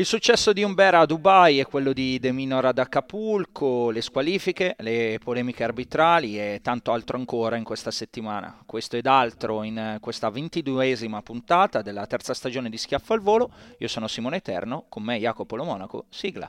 Il successo di Umbera a Dubai e quello di De Minor ad Acapulco, le squalifiche, le polemiche arbitrali e tanto altro ancora in questa settimana. Questo ed altro in questa ventiduesima puntata della terza stagione di Schiaffo al Volo. Io sono Simone Eterno, con me Jacopo Lo Monaco. Sigla.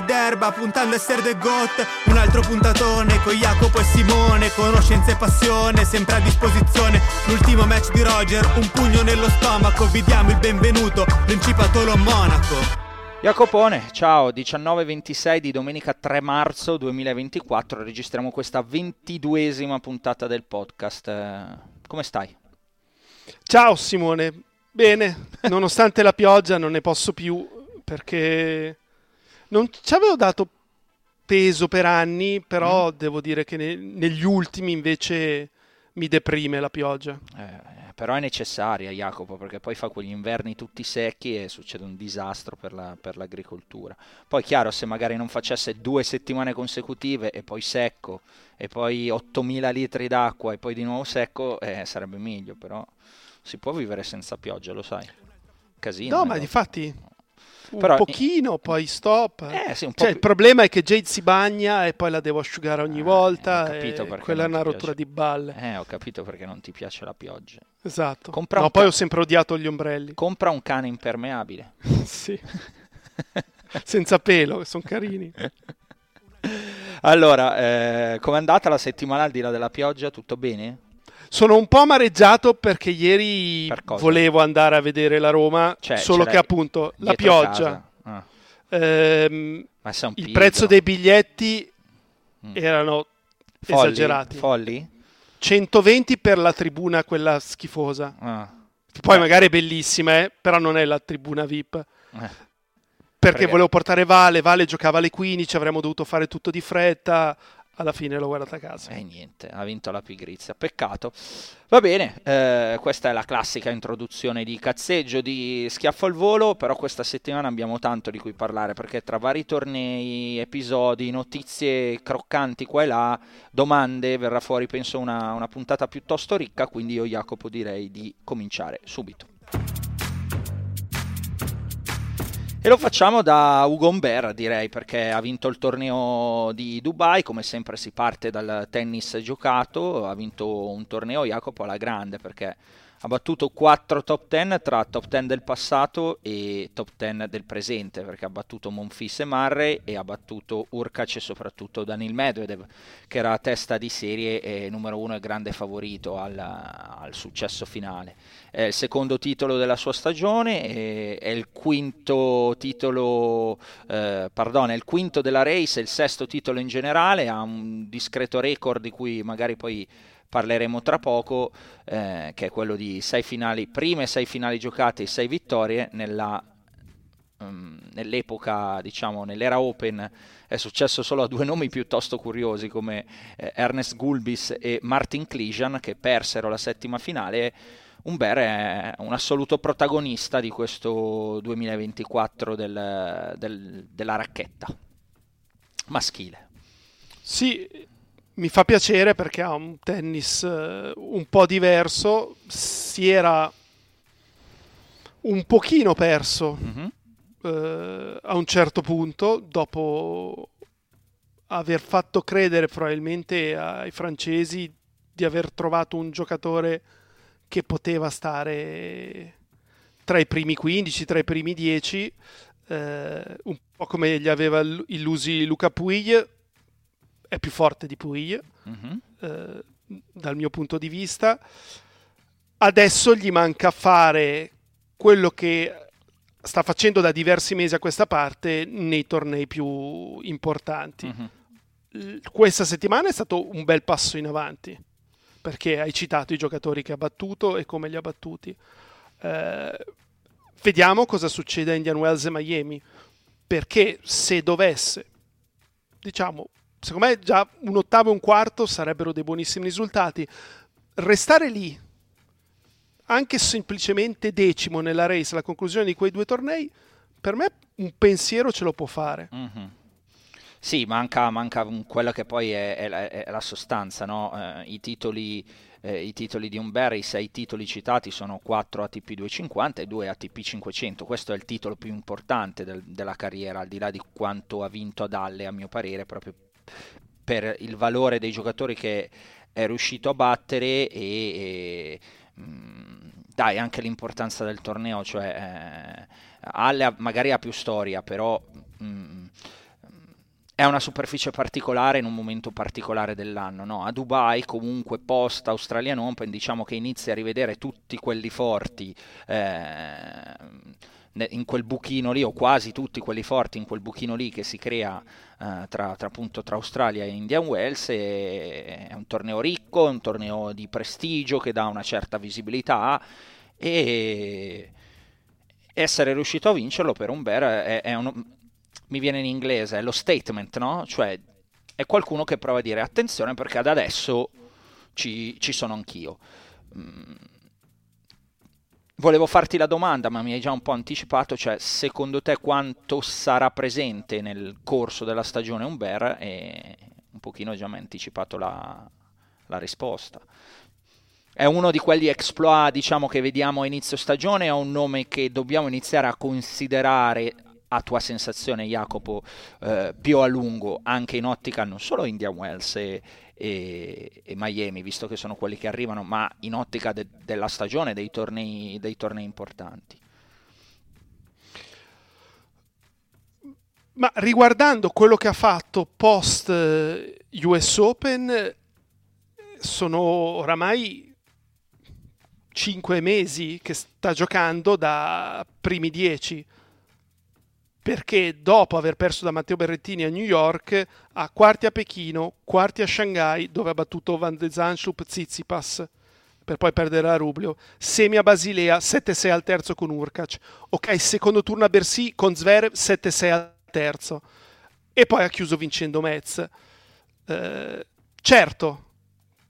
d'erba puntando a essere the goat, un altro puntatone con Jacopo e Simone, conoscenza e passione, sempre a disposizione, l'ultimo match di Roger, un pugno nello stomaco, vi diamo il benvenuto benvenuto, Principatolo Monaco. Jacopone, ciao, 19.26 di domenica 3 marzo 2024, registriamo questa ventiduesima puntata del podcast. Eh, come stai? Ciao Simone, bene, nonostante la pioggia non ne posso più perché non ci avevo dato peso per anni, però mm. devo dire che ne, negli ultimi invece mi deprime la pioggia. Eh, però è necessaria Jacopo perché poi fa quegli inverni tutti secchi e succede un disastro per, la, per l'agricoltura. Poi chiaro se magari non facesse due settimane consecutive e poi secco e poi 8000 litri d'acqua e poi di nuovo secco eh, sarebbe meglio, però si può vivere senza pioggia, lo sai. Casino. No, ma infatti un Però, pochino, poi stop. Eh, sì, cioè, il problema è che Jade si bagna e poi la devo asciugare ogni eh, volta. quella è una rottura di balle. Eh, ho capito perché non ti piace la pioggia. Esatto. Compra no, poi ca- ho sempre odiato gli ombrelli. Compra un cane impermeabile. sì. Senza pelo, sono carini. allora, eh, com'è andata la settimana al di là della pioggia? Tutto bene? Sono un po' amareggiato perché ieri per volevo andare a vedere la Roma, cioè, solo che appunto la pioggia, ah. ehm, il prezzo dei biglietti mm. erano folli, esagerati. Folli? 120 per la tribuna, quella schifosa. Ah. Poi Beh. magari è bellissima, eh, però non è la tribuna VIP. Eh. Perché, perché volevo portare Vale, Vale giocava alle 15, avremmo dovuto fare tutto di fretta alla fine l'ho guardata a casa. E eh, niente, ha vinto la pigrizia, peccato. Va bene, eh, questa è la classica introduzione di cazzeggio, di schiaffo al volo, però questa settimana abbiamo tanto di cui parlare, perché tra vari tornei, episodi, notizie croccanti qua e là, domande, verrà fuori penso una, una puntata piuttosto ricca, quindi io Jacopo direi di cominciare subito. E lo facciamo da Ugo Umber, direi, perché ha vinto il torneo di Dubai, come sempre si parte dal tennis giocato, ha vinto un torneo Jacopo alla grande, perché ha battuto 4 top 10 tra top 10 del passato e top 10 del presente, perché ha battuto Monfils e Marre e ha battuto Urkac e soprattutto Danil Medvedev, che era a testa di serie e numero uno e grande favorito al, al successo finale. È il secondo titolo della sua stagione, è il quinto titolo, eh, pardon, è il quinto della race, è il sesto titolo in generale, ha un discreto record di cui magari poi parleremo tra poco, eh, che è quello di sei finali, prime sei finali giocate e sei vittorie nella um, nell'epoca, diciamo, nell'era Open è successo solo a due nomi piuttosto curiosi come eh, Ernest Gulbis e Martin Klijan che persero la settima finale. Umber è un assoluto protagonista di questo 2024 del, del, della racchetta maschile. Sì, mi fa piacere perché ha un tennis uh, un po' diverso, si era un pochino perso mm-hmm. uh, a un certo punto dopo aver fatto credere probabilmente ai francesi di aver trovato un giocatore che poteva stare tra i primi 15, tra i primi 10, uh, un po' come gli aveva illusi Luca Puig è più forte di Puig, mm-hmm. eh, dal mio punto di vista. Adesso gli manca fare quello che sta facendo da diversi mesi a questa parte nei tornei più importanti. Mm-hmm. Questa settimana è stato un bel passo in avanti, perché hai citato i giocatori che ha battuto e come li ha battuti. Eh, vediamo cosa succede a Indian Wells e Miami, perché se dovesse, diciamo, secondo me già un ottavo e un quarto sarebbero dei buonissimi risultati. Restare lì, anche semplicemente decimo nella race, alla conclusione di quei due tornei, per me un pensiero ce lo può fare. Mm-hmm. Sì, manca, manca quella che poi è, è, la, è la, sostanza, no? eh, I titoli eh, i titoli di Umber, i sei titoli citati sono 4 ATP 250 e 2 ATP 500, questo è il titolo più importante del, della carriera, al di là di quanto ha vinto ad Alle a mio parere, proprio per il valore dei giocatori che è riuscito a battere e, e mh, mm, dai anche l'importanza del torneo, cioè eh, Halle magari ha più storia, però mh, mm, è una superficie particolare in un momento particolare dell'anno. No? A Dubai, comunque, post Australian Open, diciamo che inizi a rivedere tutti quelli forti. Eh, in quel buchino lì, o quasi tutti quelli forti in quel buchino lì che si crea eh, tra, tra, appunto, tra Australia e Indian Wells, e, è un torneo ricco, è un torneo di prestigio che dà una certa visibilità e essere riuscito a vincerlo per un Bear è, è un, mi viene in inglese, è lo statement, no? Cioè è qualcuno che prova a dire attenzione perché ad adesso ci, ci sono anch'io. Mm Volevo farti la domanda, ma mi hai già un po' anticipato, cioè secondo te quanto sarà presente nel corso della stagione Umber e un pochino già mi hai anticipato la, la risposta. È uno di quegli exploit, diciamo, che vediamo a inizio stagione o un nome che dobbiamo iniziare a considerare a tua sensazione, Jacopo, eh, più a lungo, anche in ottica non solo Indian Wells e, e, e, Miami, visto che sono quelli che arrivano, ma in ottica de, della stagione, dei tornei, dei tornei importanti. Ma riguardando quello che ha fatto post eh, US Open, sono oramai cinque mesi che sta giocando da primi dieci perché dopo aver perso da Matteo Berrettini a New York, ha quarti a Pechino, quarti a Shanghai, dove ha battuto Van de Zanschlup Tsitsipas, per poi perdere a Rublio, semi a Basilea, 7-6 al terzo con Urkac, ok, secondo turno a Bercy con Zverev, 7-6 al terzo, e poi ha chiuso vincendo Metz. Eh, certo,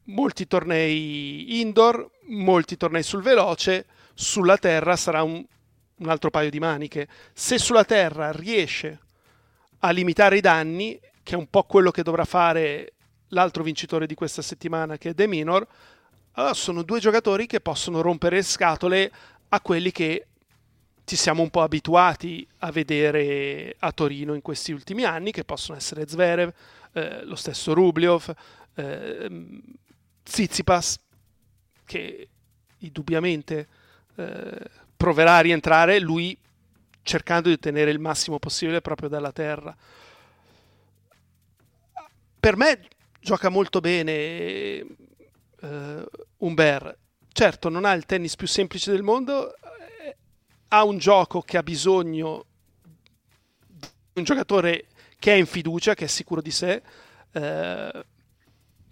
molti tornei indoor, molti tornei sul veloce, sulla terra sarà un un altro paio di maniche. Se sulla Terra riesce a limitare i danni, che è un po' quello che dovrà fare l'altro vincitore di questa settimana, che è De Minor, allora sono due giocatori che possono rompere le scatole a quelli che ci siamo un po' abituati a vedere a Torino in questi ultimi anni, che possono essere Zverev, eh, lo stesso Rubliov, eh, Tsitsipas, che indubbiamente eh, proverà a rientrare lui cercando di ottenere il massimo possibile proprio dalla terra. Per me gioca molto bene uh, Umber. Certo, non ha il tennis più semplice del mondo, eh, ha un gioco che ha bisogno di un giocatore che è in fiducia, che è sicuro di sé. Uh,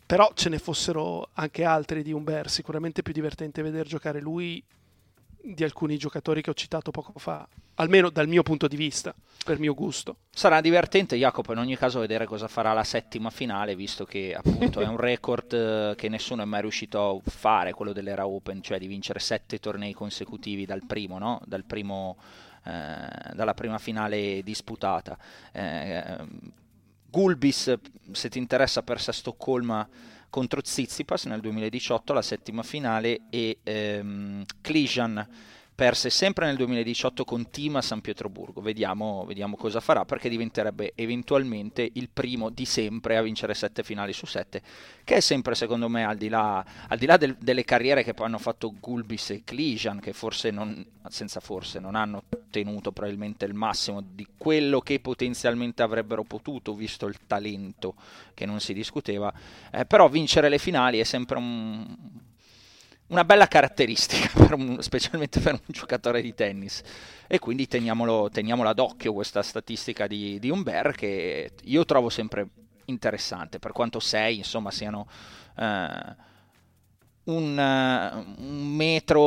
però ce ne fossero anche altri di Umber, sicuramente più divertente vedere giocare lui di alcuni giocatori che ho citato poco fa, almeno dal mio punto di vista, per mio gusto. Sarà divertente, Jacopo, in ogni caso vedere cosa farà la settima finale, visto che appunto è un record eh, che nessuno è mai riuscito a fare, quello dell'era Open, cioè di vincere sette tornei consecutivi dal primo, no? dal primo, eh, dalla prima finale disputata. Eh, Gulbis, se ti interessa, persa a Stoccolma contro Tsitsipas nel 2018, la settima finale, e ehm, Klijan perse sempre nel 2018 con Team a San Pietroburgo. Vediamo, vediamo, cosa farà perché diventerebbe eventualmente il primo di sempre a vincere sette finali su sette, che è sempre secondo me al di là, al di là del, delle carriere che poi hanno fatto Gulbis e Klijan, che forse non, senza forse, non hanno ottenuto probabilmente il massimo di quello che potenzialmente avrebbero potuto, visto il talento che non si discuteva, eh, però vincere le finali è sempre un una bella caratteristica, per un, specialmente per un giocatore di tennis. E quindi teniamolo, teniamola d'occhio questa statistica di, di Umber che io trovo sempre interessante, per quanto sei, insomma, siano... Eh, un, uh, un, metro,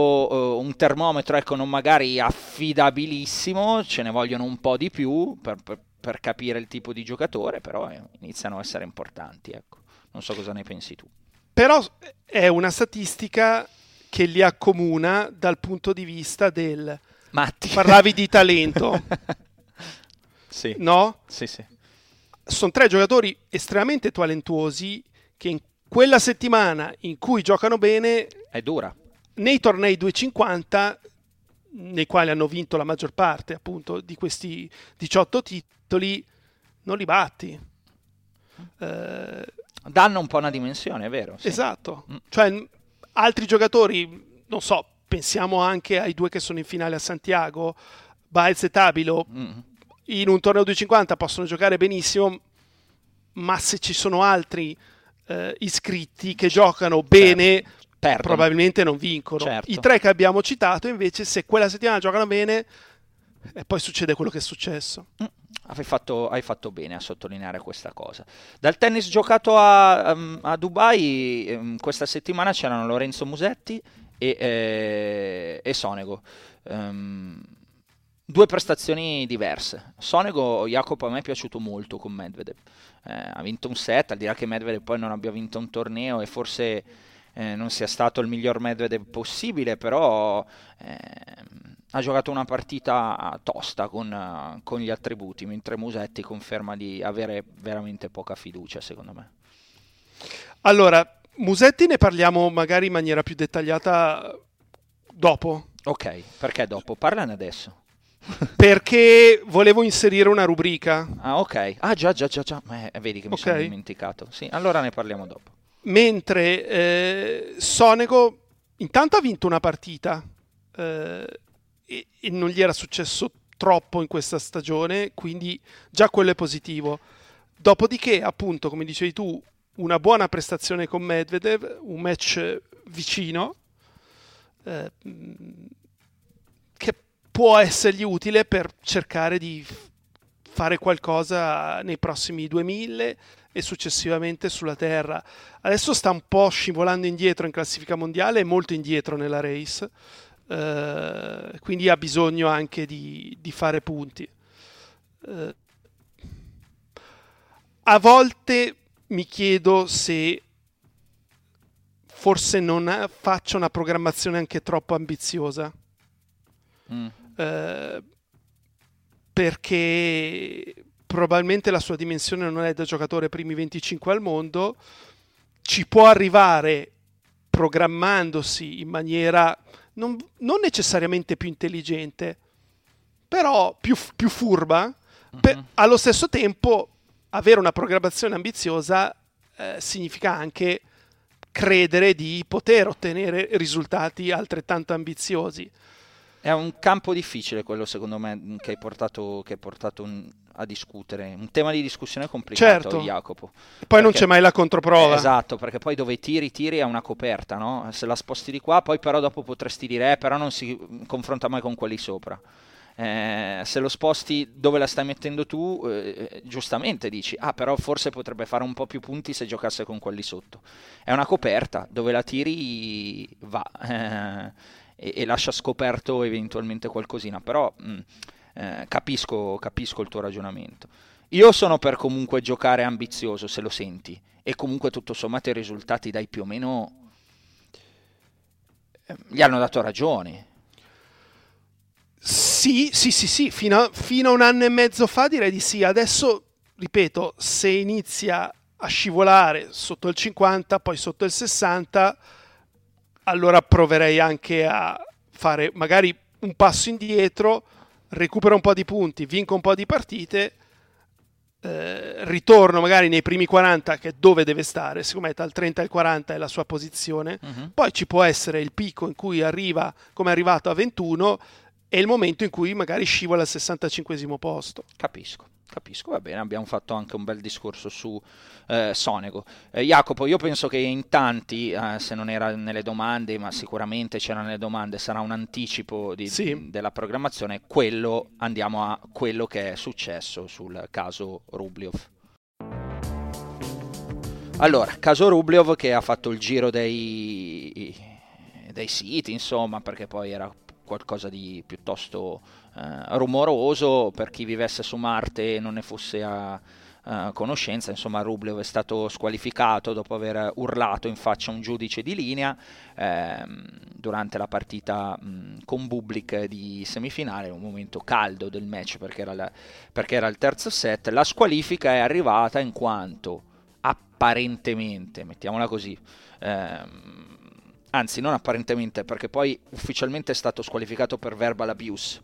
uh, un termometro, ecco, non magari affidabilissimo, ce ne vogliono un po' di più per, per, per capire il tipo di giocatore, però eh, iniziano a essere importanti, ecco. Non so cosa ne pensi tu. Però è una statistica che li accomuna dal punto di vista del... Matti. Parlavi di talento. sì. No? Sì, sì. Sono tre giocatori estremamente talentuosi che in quella settimana in cui giocano bene... È dura. Nei tornei 250 nei quali hanno vinto la maggior parte appunto di questi 18 titoli, non li batti. Eh, danno un po' una dimensione, è vero? Sì. Esatto. Mm. Cioè, altri giocatori, non so, pensiamo anche ai due che sono in finale a Santiago, Baez e Tabilo, mm. in un torneo 250 possono giocare benissimo, ma se ci sono altri eh, iscritti che giocano certo. bene, Perdono. probabilmente non vincono. Certo. I tre che abbiamo citato, invece, se quella settimana giocano bene, e poi succede quello che è successo. Mm. Hai fatto, hai fatto, bene a sottolineare questa cosa. Dal tennis giocato a, um, a Dubai, um, questa settimana c'erano Lorenzo Musetti e, eh, e Sonego. Um, due prestazioni diverse. Sonego, Jacopo, a me è piaciuto molto con Medvedev. Eh, ha vinto un set, al di là che Medvedev poi non abbia vinto un torneo e forse eh, non sia stato il miglior Medvedev possibile, però eh, ha giocato una partita tosta con, con, gli attributi, mentre Musetti conferma di avere veramente poca fiducia, secondo me. Allora, Musetti ne parliamo magari in maniera più dettagliata dopo. Ok, perché dopo? Parlane adesso. perché volevo inserire una rubrica. Ah, ok. Ah, già, già, già, già. Eh, vedi che mi okay. sono dimenticato. Sì, allora ne parliamo dopo. Mentre eh, Sonego intanto ha vinto una partita. Eh, e, e non gli era successo troppo in questa stagione, quindi già quello è positivo. Dopodiché, appunto, come dicevi tu, una buona prestazione con Medvedev, un match vicino, eh, che può essergli utile per cercare di fare qualcosa nei prossimi 2000 e successivamente sulla Terra. Adesso sta un po' scivolando indietro in classifica mondiale e molto indietro nella race. Eh, quindi ha bisogno anche di, di fare punti. Uh, a volte mi chiedo se forse non faccia una programmazione anche troppo ambiziosa. Mm. Uh, perché probabilmente la sua dimensione non è da giocatore primi 25 al mondo, ci può arrivare programmandosi in maniera non, non necessariamente più intelligente, però più, più furba, uh-huh. per, mhm. allo stesso tempo avere una programmazione ambiziosa eh, significa anche credere di poter ottenere risultati altrettanto ambiziosi. È un campo difficile quello, secondo me, che hai portato, che hai portato un, a discutere. Un tema di discussione complicato, certo. Jacopo. Poi perché, non c'è mai la controprova. esatto, perché poi dove tiri, tiri è una coperta, no? Se la sposti di qua, poi però dopo potresti dire, eh, però non si confronta mai con quelli sopra. Eh, se lo sposti dove la stai mettendo tu, eh, giustamente dici, ah però forse potrebbe fare un po' più punti se giocasse con quelli sotto. È una coperta, dove la tiri va. e, e lascia scoperto eventualmente qualcosina, però mh, mm, eh, capisco, capisco il tuo ragionamento. Io sono per comunque giocare ambizioso se lo senti e comunque tutto sommato i risultati dai più o meno eh, gli hanno dato ragione. Sì, sì, sì, sì, fino a, fino a un anno e mezzo fa direi di sì. Adesso, ripeto, se inizia a scivolare sotto il 50, poi sotto il 60, allora proverei anche a fare magari un passo indietro, recupero un po' di punti, vinco un po' di partite, eh, ritorno magari nei primi 40 che è dove deve stare, secondo me tra il 30 e il 40 è la sua posizione, uh-huh. poi ci può essere il picco in cui arriva come è arrivato a 21 e il momento in cui magari scivola al 65 posto. Capisco. Capisco, va bene, abbiamo fatto anche un bel discorso su eh, Sonego. Eh, Jacopo, io penso che in tanti, eh, se non era nelle domande, ma sicuramente c'era nelle domande, sarà un anticipo di, sì. della programmazione, quello, andiamo a quello che è successo sul caso Rubliov. Allora, caso Rubliov che ha fatto il giro dei, dei siti, insomma, perché poi era qualcosa di piuttosto rumoroso per chi vivesse su Marte e non ne fosse a, a conoscenza. Insomma, Rublev è stato squalificato dopo aver urlato in faccia un giudice di linea ehm, durante la partita mh, con Bublik di semifinale, un momento caldo del match perché era, la, perché era il terzo set. La squalifica è arrivata in quanto apparentemente, mettiamola così, ehm, anzi non apparentemente perché poi ufficialmente è stato squalificato per verbal abuse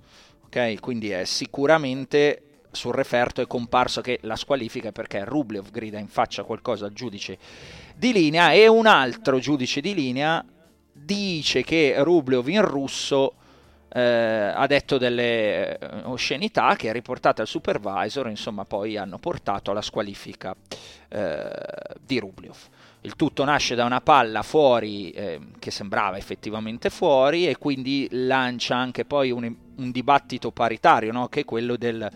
ok? Quindi è sicuramente sul referto è comparso che la squalifica perché Rublev grida in faccia qualcosa al giudice di linea e un altro giudice di linea dice che Rublev in russo eh, ha detto delle eh, oscenità che ha riportate al supervisor, insomma poi hanno portato alla squalifica eh, di Rublev. Il tutto nasce da una palla fuori eh, che sembrava effettivamente fuori e quindi lancia anche poi un, un dibattito paritario, no? che è quello del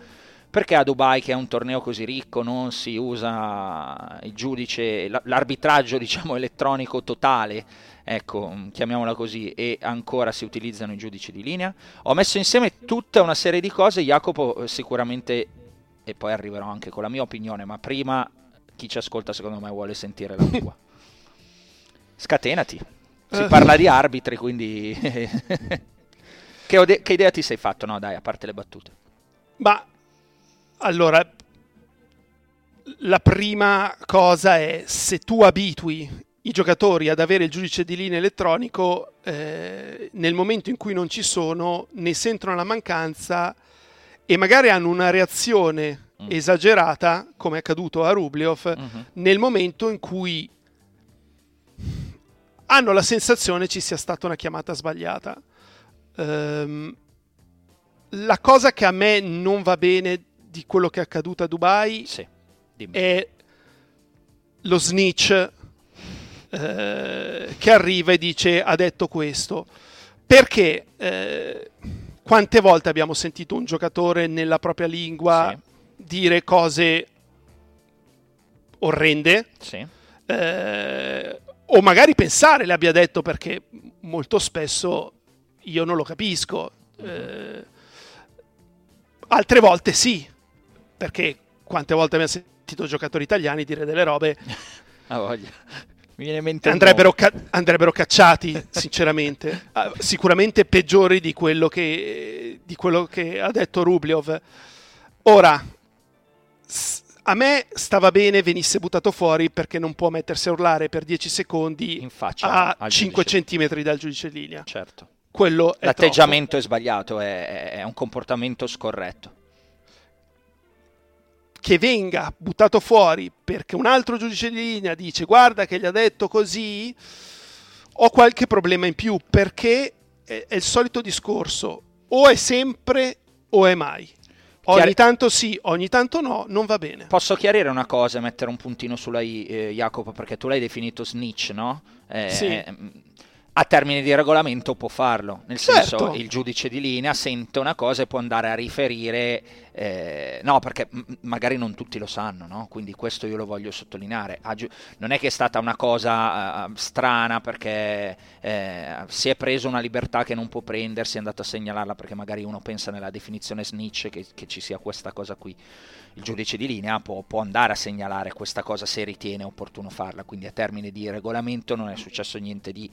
perché a Dubai, che è un torneo così ricco, non si usa il giudice, l'arbitraggio diciamo elettronico totale, ecco, chiamiamola così, e ancora si utilizzano i giudici di linea? Ho messo insieme tutta una serie di cose, Jacopo eh, sicuramente, e poi arriverò anche con la mia opinione, ma prima chi ci ascolta secondo me vuole sentire la tua. Scatenati. Si uh. parla di arbitri, quindi... che, de- che, idea ti sei fatto? No, dai, a parte le battute. Ma allora, la prima cosa è se tu abitui i giocatori ad avere il giudice di linea elettronico, eh, nel momento in cui non ci sono, ne sentono la mancanza e magari hanno una reazione mm. esagerata, come è accaduto a Rubliov, mm-hmm. nel momento in cui hanno la sensazione ci sia stata una chiamata sbagliata. Um, la cosa che a me non va bene di quello che è accaduto a Dubai sì, è lo snitch eh, che arriva e dice ha detto questo. Perché eh, quante volte abbiamo sentito un giocatore nella propria lingua sì. dire cose orrende? Sì. Eh, o magari pensare le abbia detto perché molto spesso io non lo capisco. Eh, altre volte sì, perché quante volte abbiamo sentito giocatori italiani dire delle robe. Ah, voglia. Mi viene in mente andrebbero, ca- andrebbero cacciati, sinceramente. uh, sicuramente peggiori di quello, che, di quello che ha detto Rubliov. Ora, a me stava bene venisse buttato fuori perché non può mettersi a urlare per 10 secondi a 5 centimetri dal giudice di linea. Certo. Quello è L'atteggiamento troppo. è sbagliato, è, è un comportamento scorretto che venga buttato fuori perché un altro giudice di linea dice guarda che gli ha detto così, ho qualche problema in più perché è, il solito discorso, o è sempre o è mai. Ogni Chiari... tanto sì, ogni tanto no, non va bene. Posso chiarire una cosa, mettere un puntino sulla I, eh, Jacopo, perché tu l'hai definito snitch, no? Eh, sì. Eh, a termini di regolamento può farlo, nel senso Certo. il giudice di linea sente una cosa e può andare a riferire, eh, no perché m- magari non tutti lo sanno, no? quindi questo io lo voglio sottolineare, giu- non è che è stata una cosa eh, strana perché eh, si è preso una libertà che non può prendersi, è andato a segnalarla perché magari uno pensa nella definizione snitch che, che ci sia questa cosa qui, il giudice di linea può, può andare a segnalare questa cosa se ritiene opportuno farla, quindi a termini di regolamento non è successo niente di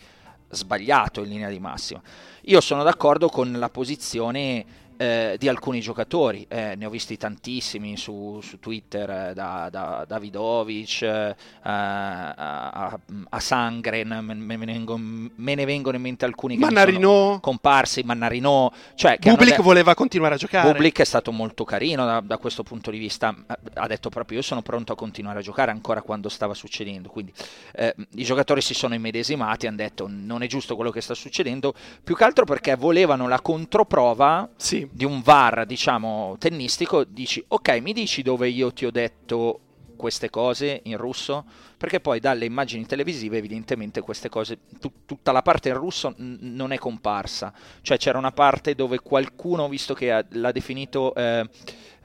sbagliato in linea di massima. Io sono d'accordo con la posizione eh, di alcuni giocatori, eh, ne ho visti tantissimi su, su Twitter, eh, da, da Davidovic eh, a, a- a Sangren, me, me ne vengono, me ne vengono in mente alcuni che Mannarino, comparsi, Mannarino, cioè che Bublik de- voleva continuare a giocare. Bublik è stato molto carino da, da questo punto di vista, ha detto proprio io sono pronto a continuare a giocare ancora quando stava succedendo, quindi eh, i giocatori si sono immedesimati, hanno detto non è giusto quello che sta succedendo, più che altro perché volevano la controprova Sì. Di un VAR, diciamo, tennistico, dici ok, mi dici dove io ti ho detto queste cose in russo? Perché poi dalle immagini televisive evidentemente queste cose, tu- tutta la parte in russo n- non è comparsa, cioè c'era una parte dove qualcuno, visto che ha- l'ha definito, eh,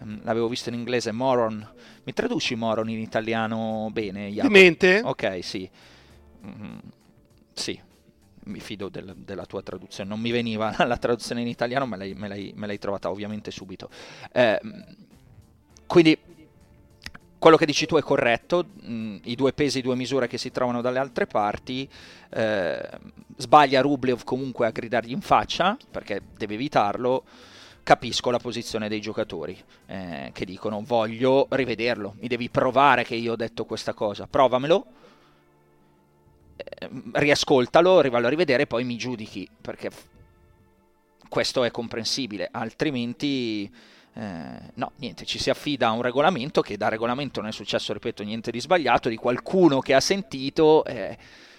mm, l'avevo visto in inglese, moron, mi traduci moron in italiano bene? Jacopo? Demente? Ok, sì. Mm, sì, mi fido del- della tua traduzione. Non mi veniva la traduzione in italiano, me l'hai, me l'hai- me l'hai trovata ovviamente subito. Eh, quindi quello che dici tu è corretto, mm, i due pesi, due misure che si trovano dalle altre parti, eh, sbaglia Rublev comunque a gridargli in faccia, perché deve evitarlo, capisco la posizione dei giocatori eh, che dicono voglio rivederlo, mi devi provare che io ho detto questa cosa, provamelo, riascoltalo, rivallo a rivedere e poi mi giudichi, perché questo è comprensibile, altrimenti eh, no, niente, ci si affida a un regolamento che da regolamento non è successo, ripeto, niente di sbagliato, di qualcuno che ha sentito, eh,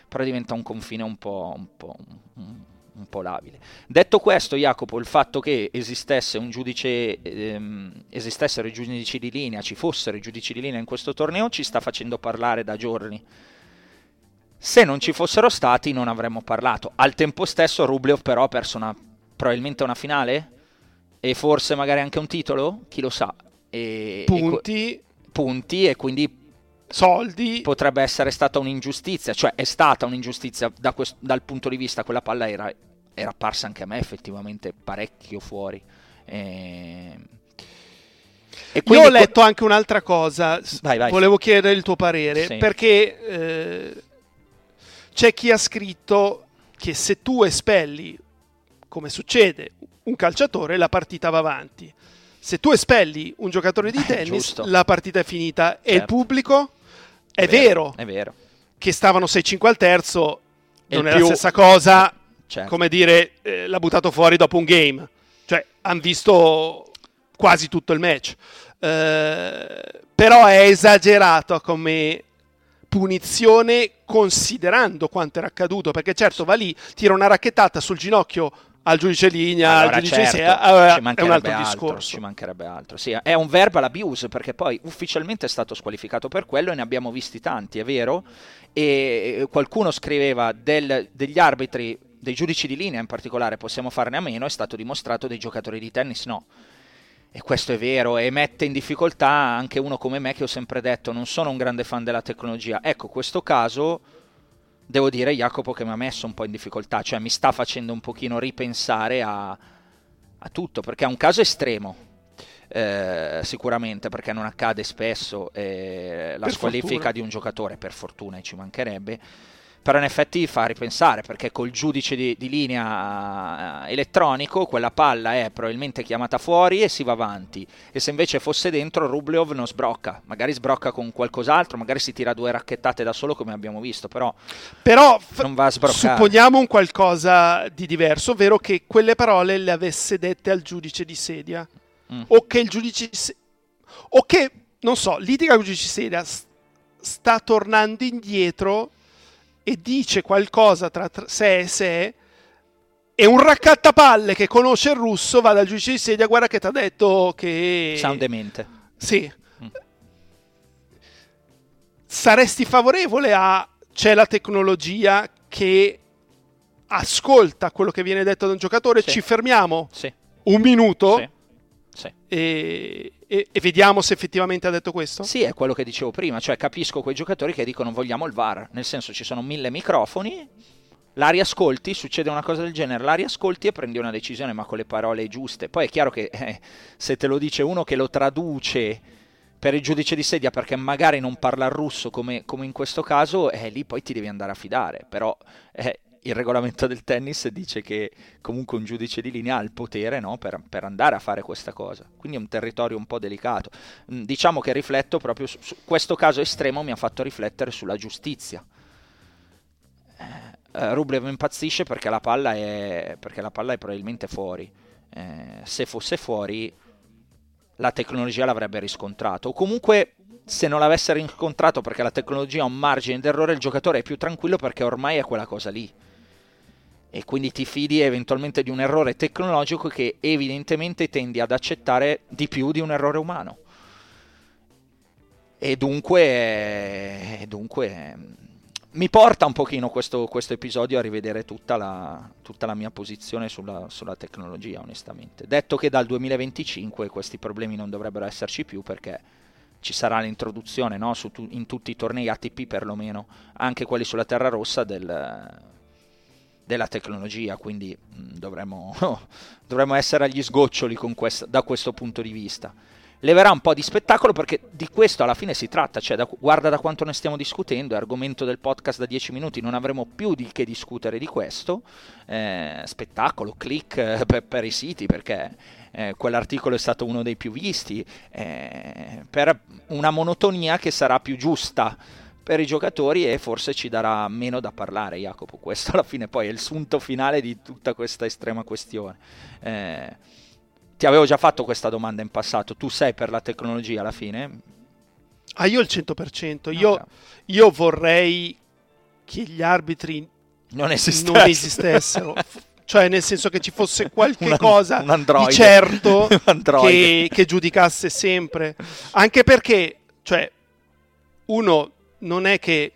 però diventa un confine un po', un po', un- un po' labile. Detto questo, Jacopo, il fatto che esistesse un giudice, ehm, esistessero i giudici di linea, ci fossero i giudici di linea in questo torneo, ci sta facendo parlare da giorni. Se non ci fossero stati non avremmo parlato. Al tempo stesso Rublev però ha perso una, probabilmente una finale e forse magari anche un titolo, chi lo sa. E, e que- Punti, punti e quindi soldi. potrebbe essere stata un'ingiustizia, cioè è stata un'ingiustizia da quest- dal punto di vista quella palla era, era apparsa anche a me effettivamente parecchio fuori. E, e Io quindi ho que- letto anche un'altra cosa, Vai, vai. volevo chiedere il tuo parere, Sì. perché eh, c'è chi ha scritto che se tu espelli, come succede, un calciatore, la partita va avanti. Se tu espelli un giocatore di Eh, tennis, giusto. la partita è finita. E il Certo. pubblico? È, vero, È vero. che stavano 6-5 al terzo, E non è più- la stessa cosa, Certo. come dire, eh, l'ha buttato fuori dopo un game. Cioè, hanno visto quasi tutto il match. Eh, però è esagerato come punizione considerando quanto era accaduto, perché certo va lì, tira una racchettata sul ginocchio al giudice linea, Allora, al giudice certo, allora, ci è un mancherebbe altro altro, discorso. Ci mancherebbe altro. Sì, è un verbal abuse perché poi ufficialmente è stato squalificato per quello e ne abbiamo visti tanti, è vero. E qualcuno scriveva del- degli arbitri, dei giudici di linea in particolare, possiamo farne a meno, è stato dimostrato dei giocatori di tennis no. E questo è vero e mette in difficoltà anche uno come me che ho sempre detto non sono un grande fan della tecnologia. Ecco, questo caso devo dire Jacopo che mi ha messo un po' in difficoltà, cioè mi sta facendo un pochino ripensare a, a tutto, perché è un caso estremo, eh, sicuramente, perché non accade spesso eh, la Per squalifica fortuna. di un giocatore, per fortuna e ci mancherebbe, però in effetti fa ripensare, perché col giudice di, di linea eh, elettronico quella palla è probabilmente chiamata fuori e si va avanti, e se invece fosse dentro Rublev non sbrocca, magari sbrocca con qualcos'altro, magari si tira due racchettate da solo come abbiamo visto, però Però f- non va a sbroccare. supponiamo un qualcosa di diverso, ovvero che quelle parole le avesse dette al giudice di sedia. Mm. O che il giudice di se- o che, non so, litiga con il giudice di sedia, sta tornando indietro e dice qualcosa tra, tra sé e sé e un raccattapalle che conosce il russo va dal giudice di sedia, guarda che ti ha detto che... Sound demente. Sì. Mm. Saresti favorevole a c'è la tecnologia che ascolta quello che viene detto da un giocatore, Sì. ci fermiamo Sì, un minuto sì, e, e- e vediamo se effettivamente ha detto questo? Sì, è quello che dicevo prima, cioè capisco quei giocatori che dicono vogliamo il VAR, nel senso ci sono mille microfoni, la riascolti, succede una cosa del genere, la riascolti e prendi una decisione ma con le parole giuste. Poi è chiaro che eh, se te lo dice uno che lo traduce per il giudice di sedia perché magari non parla russo come, come in questo caso, eh, lì poi ti devi andare a fidare, però eh, il regolamento del tennis dice che comunque un giudice di linea ha il potere no, per, per andare a fare questa cosa, quindi è un territorio un po' delicato. Mm, Diciamo che rifletto proprio su, su questo caso estremo mi ha fatto riflettere sulla giustizia. Eh, Rublev impazzisce perché la palla è, perché la palla è probabilmente fuori. Eh, se fosse fuori, la tecnologia l'avrebbe riscontrato. O comunque, se non l'avesse riscontrato perché la tecnologia ha un margine d'errore, il giocatore è più tranquillo perché ormai è quella cosa lì. E quindi ti fidi eventualmente di un errore tecnologico che evidentemente tendi ad accettare di più di un errore umano. E dunque, dunque mi porta un pochino questo, questo episodio a rivedere tutta la, tutta la mia posizione sulla, sulla tecnologia, onestamente. Detto che dal 2025 questi problemi non dovrebbero esserci più perché ci sarà l'introduzione no, tu- in tutti i tornei ATP perlomeno, anche quelli sulla terra rossa, del, della tecnologia, quindi mh, dovremmo, dovremmo essere agli sgoccioli con quest- da questo punto di vista. Leverà un po' di spettacolo perché di questo alla fine si tratta, cioè da, guarda da quanto ne stiamo discutendo, è argomento del podcast da 10 minuti, non avremo più di che discutere di questo, eh, spettacolo, click eh, per, per, i siti perché eh, quell'articolo è stato uno dei più visti, eh, per una monotonia che sarà più giusta per i giocatori e forse ci darà meno da parlare Jacopo, questo alla fine poi è il sunto finale di tutta questa estrema questione. Eh, ti avevo già fatto questa domanda in passato. Tu sei per la tecnologia alla fine? Ah, io il 100%. Io, okay. io vorrei che gli arbitri non esistessero. Non esistessero. cioè, nel senso che ci fosse qualche un, cosa un di certo che, che giudicasse sempre. Anche perché, cioè, uno non è che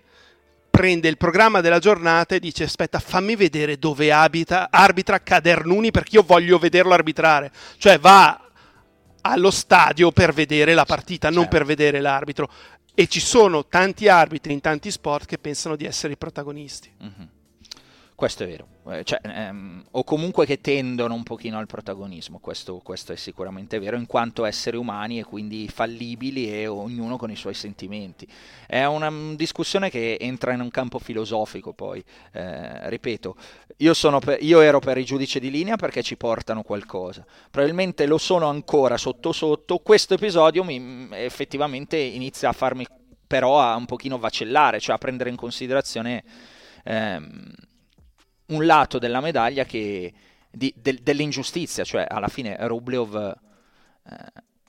prende il programma della giornata e dice aspetta fammi vedere dove abita arbitra Cadernuni perché io voglio vederlo arbitrare cioè va allo stadio per vedere la partita non Certo. per vedere l'arbitro e ci sono tanti arbitri in tanti sport che pensano di essere i protagonisti Mhm. Questo è vero, Eh, cioè, ehm, o comunque che tendono un pochino al protagonismo, questo, questo è sicuramente vero, in quanto esseri umani e quindi fallibili e ognuno con i suoi sentimenti. È una mm, discussione che entra in un campo filosofico poi, Eh, ripeto, io, per- io ero per i giudici di linea perché ci portano qualcosa, probabilmente lo sono ancora sotto sotto, questo episodio mi, mm, effettivamente inizia a farmi però a un pochino vacillare, cioè a prendere in considerazione... ehm, un lato della medaglia che di- del- dell'ingiustizia, cioè alla fine Rublev eh,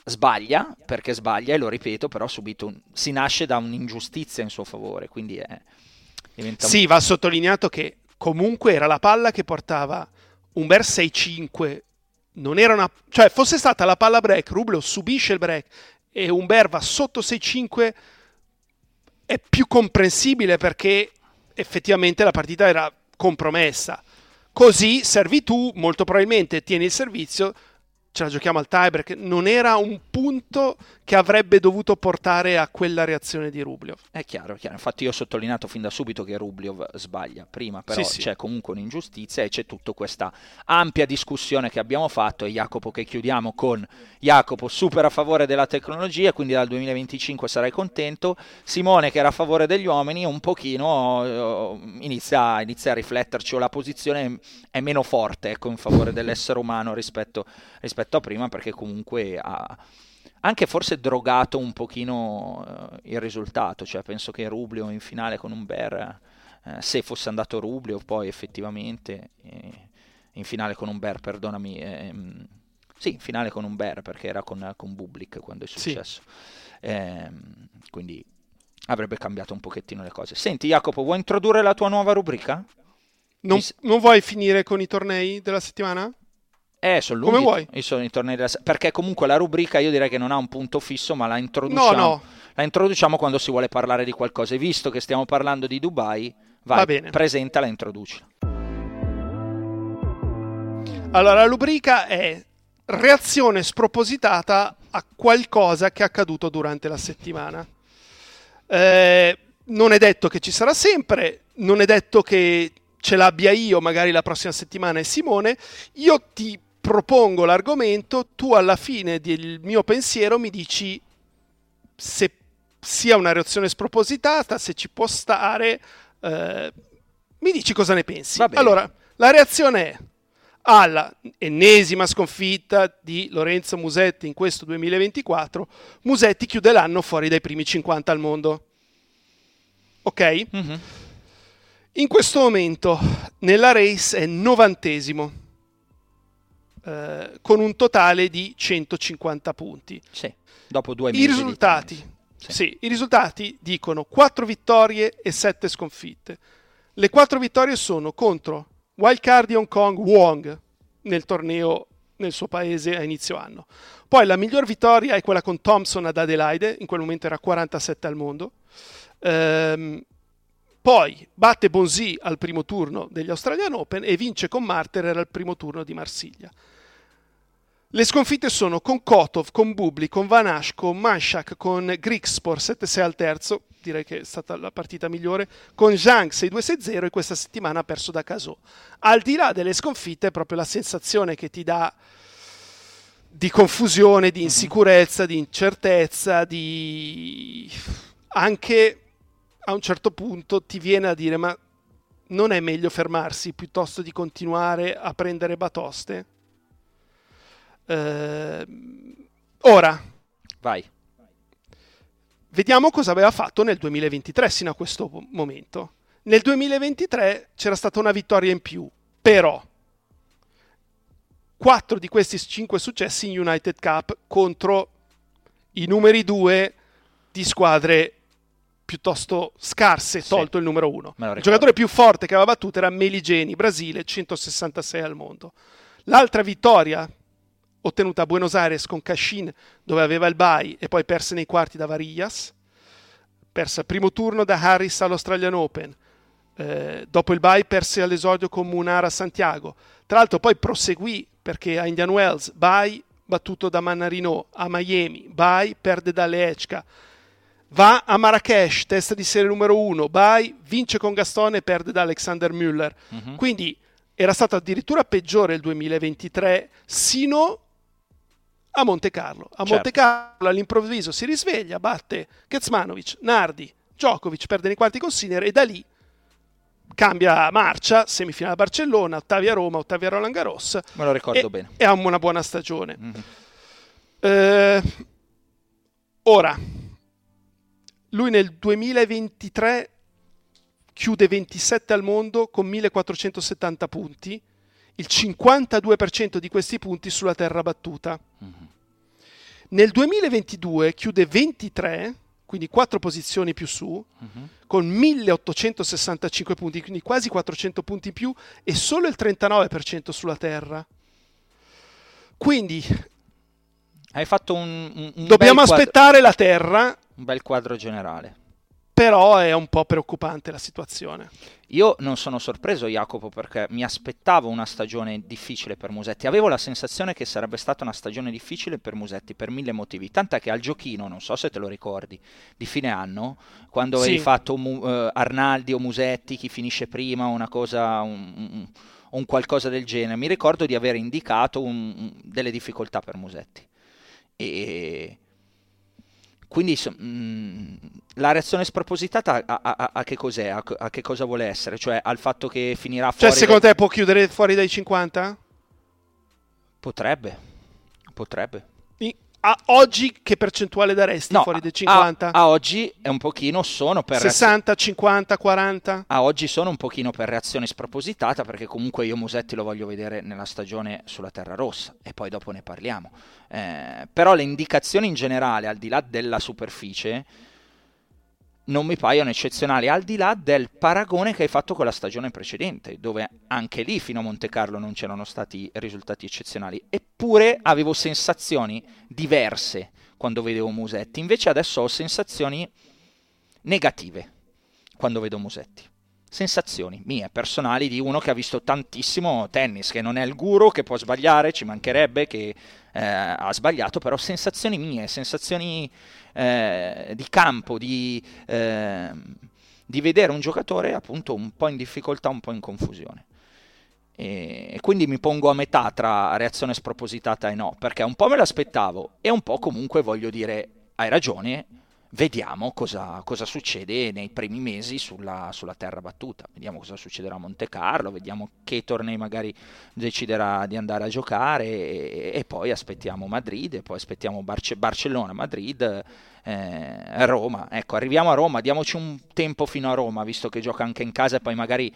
sbaglia perché sbaglia e lo ripeto, però subito un- si nasce da un'ingiustizia in suo favore, quindi è, diventa un- sì va sottolineato che comunque era la palla che portava un Ber 6-5 non era una cioè fosse stata la palla break Rublev subisce il break e Umber va sotto 6-5 è più comprensibile perché effettivamente la partita era compromessa. Così servi tu, molto probabilmente tieni il servizio, ce la giochiamo al tiebreak. Non era un punto che avrebbe dovuto portare a quella reazione di Rublev. È chiaro, è chiaro. Infatti io ho sottolineato fin da subito che Rublev sbaglia prima, però Sì, sì. c'è comunque un'ingiustizia e c'è tutta questa ampia discussione che abbiamo fatto e Jacopo che chiudiamo con Jacopo super a favore della tecnologia, quindi dal 2025 sarai contento, Simone che era a favore degli uomini un pochino eh, inizia, inizia a rifletterci o la posizione è meno forte ecco, in favore dell'essere umano rispetto, rispetto a prima perché comunque ha anche forse drogato un pochino eh, il risultato, cioè penso che Rublio in finale con un Ber, eh, se fosse andato Rublio poi effettivamente, eh, in finale con un Ber, perdonami, ehm, sì, in finale con un Ber perché era con, con Bublik quando è Sì. successo, Ehm, quindi avrebbe cambiato un pochettino le cose. Senti Jacopo, vuoi introdurre la tua nuova rubrica? Non, non vuoi finire con i tornei della settimana? Eh, sono Come lunghi. vuoi. Io sono i tornei della Perché comunque la rubrica io direi che non ha un punto fisso, ma la introduciamo. No, no. La introduciamo quando si vuole parlare di qualcosa. E visto che stiamo parlando di Dubai, vai, Va bene. presentala e introducila. Allora, la rubrica è reazione spropositata a qualcosa che è accaduto durante la settimana. Eh, non è detto che ci sarà sempre, non è detto che ce l'abbia io, magari la prossima settimana è Simone. Io ti propongo l'argomento, tu alla fine del mio pensiero mi dici se sia una reazione spropositata, se ci può stare, eh, mi dici cosa ne pensi. Allora, la reazione è alla ennesima sconfitta di Lorenzo Musetti in questo 2024, Musetti chiude l'anno fuori dai primi 50 al mondo. Ok? Mm-hmm. In questo momento nella race è novantesimo, eh, con un totale di 150 punti. Sì, dopo due mesi. I risultati, sì. sì, i risultati dicono 4 vittorie e 7 sconfitte. Le 4 vittorie sono contro Wildcard di Hong Kong Wong nel torneo nel suo paese a inizio anno. Poi la miglior vittoria è quella con Thompson ad Adelaide, in quel momento era 47 al mondo. Ehm, poi batte Bonzi al primo turno degli Australian Open e vince con Marterer al primo turno di Marsiglia. Le sconfitte sono con Kotov, con Bubli, con Van Ash, con Manshak, con Grigspor 7-6 al terzo, direi che è stata la partita migliore, con Zhang 6-2-6-0 e questa settimana ha perso da Caso. Al di là delle sconfitte è proprio la sensazione che ti dà di confusione, di mhm. insicurezza, di incertezza, di... anche a un certo punto ti viene a dire ma non è meglio fermarsi piuttosto di continuare a prendere batoste? Eh, ora, vai. Vediamo cosa aveva fatto nel 2023 sino a questo momento. Nel 2023 c'era stata una vittoria in più, però quattro di questi cinque successi in United Cup contro i numeri due di squadre piuttosto scarse, sì, tolto il numero uno. Il giocatore più forte che aveva battuto era Meligeni, Brasile, 166 al mondo. L'altra vittoria ottenuta a Buenos Aires con Cashin dove aveva il bye e poi perse nei quarti da Varillas, perse al primo turno da Harris all'Australian Open, eh, dopo il bye perse all'esordio con Munara a Santiago, tra l'altro poi proseguì perché a Indian Wells bye battuto da Mannarino, a Miami bye perde dalle Echka, va a Marrakesh, testa di serie numero uno, bye vince con Gastone e perde da Alexander Müller, uh-huh. quindi era stato addirittura peggiore il 2023 sino a Monte Carlo. A certo. Monte Carlo all'improvviso si risveglia, batte Kecmanovic, Nardi, Djokovic, perde nei quarti con Sinner e da lì cambia marcia, semifinale a Barcellona, ottavi a Roma, ottavi a Roland Garros. Me lo ricordo e, bene. E ha una buona stagione. Mm-hmm. Eh, ora, lui nel 2023 chiude 27 al mondo con 1470 punti il 52% di questi punti sulla terra battuta. Mm-hmm. Nel 2022 chiude 23, quindi 4 posizioni più su, mm-hmm. con 1865 punti, quindi quasi 400 punti in più e solo il 39% sulla terra. Quindi hai fatto un, un, un dobbiamo aspettare la terra. Un bel quadro generale però è un po' preoccupante la situazione. Io non sono sorpreso, Jacopo, perché mi aspettavo una stagione difficile per Musetti. Avevo la sensazione che sarebbe stata una stagione difficile per Musetti per mille motivi. Tant'è che al giochino, non so se te lo ricordi, di fine anno, quando sì. hai fatto uh, Arnaldi o Musetti, chi finisce prima, una cosa. Un, un, un qualcosa del genere. Mi ricordo di aver indicato un, delle difficoltà per Musetti. E quindi mh, mm, la reazione spropositata a, a, a che cos'è? A, a, che cosa vuole essere? Cioè al fatto che finirà cioè, fuori... Cioè secondo dai... te può chiudere fuori dai 50? Potrebbe, potrebbe. A oggi che percentuale daresti no, fuori dai 50? A, a, oggi è un pochino sono per 60, 50, 40? A oggi sono un pochino per reazione spropositata perché comunque io Musetti lo voglio vedere nella stagione sulla Terra Rossa e poi dopo ne parliamo. Eh, però le indicazioni in generale, al di là della superficie, non mi paiono eccezionali, al di là del paragone che hai fatto con la stagione precedente, dove anche lì fino a Monte Carlo non c'erano stati risultati eccezionali. Eppure avevo sensazioni diverse quando vedevo Musetti, invece adesso ho sensazioni negative quando vedo Musetti. Sensazioni mie, personali, di uno che ha visto tantissimo tennis, che non è il guru, che può sbagliare, ci mancherebbe, che eh, ha sbagliato, però sensazioni mie, sensazioni eh, di campo, di, eh, di, vedere un giocatore appunto un po' in difficoltà, un po' in confusione. E, e quindi mi pongo a metà tra reazione spropositata e no, perché un po' me l'aspettavo e un po' comunque voglio dire hai ragione, vediamo cosa, cosa, succede nei primi mesi sulla, sulla, terra battuta. Vediamo cosa succederà a Monte Carlo, vediamo che tornei magari deciderà di andare a giocare e, e poi aspettiamo Madrid, e poi aspettiamo Barce- Barcellona, Madrid, eh, Roma. Ecco, arriviamo a Roma, diamoci un tempo fino a Roma, visto che gioca anche in casa e poi magari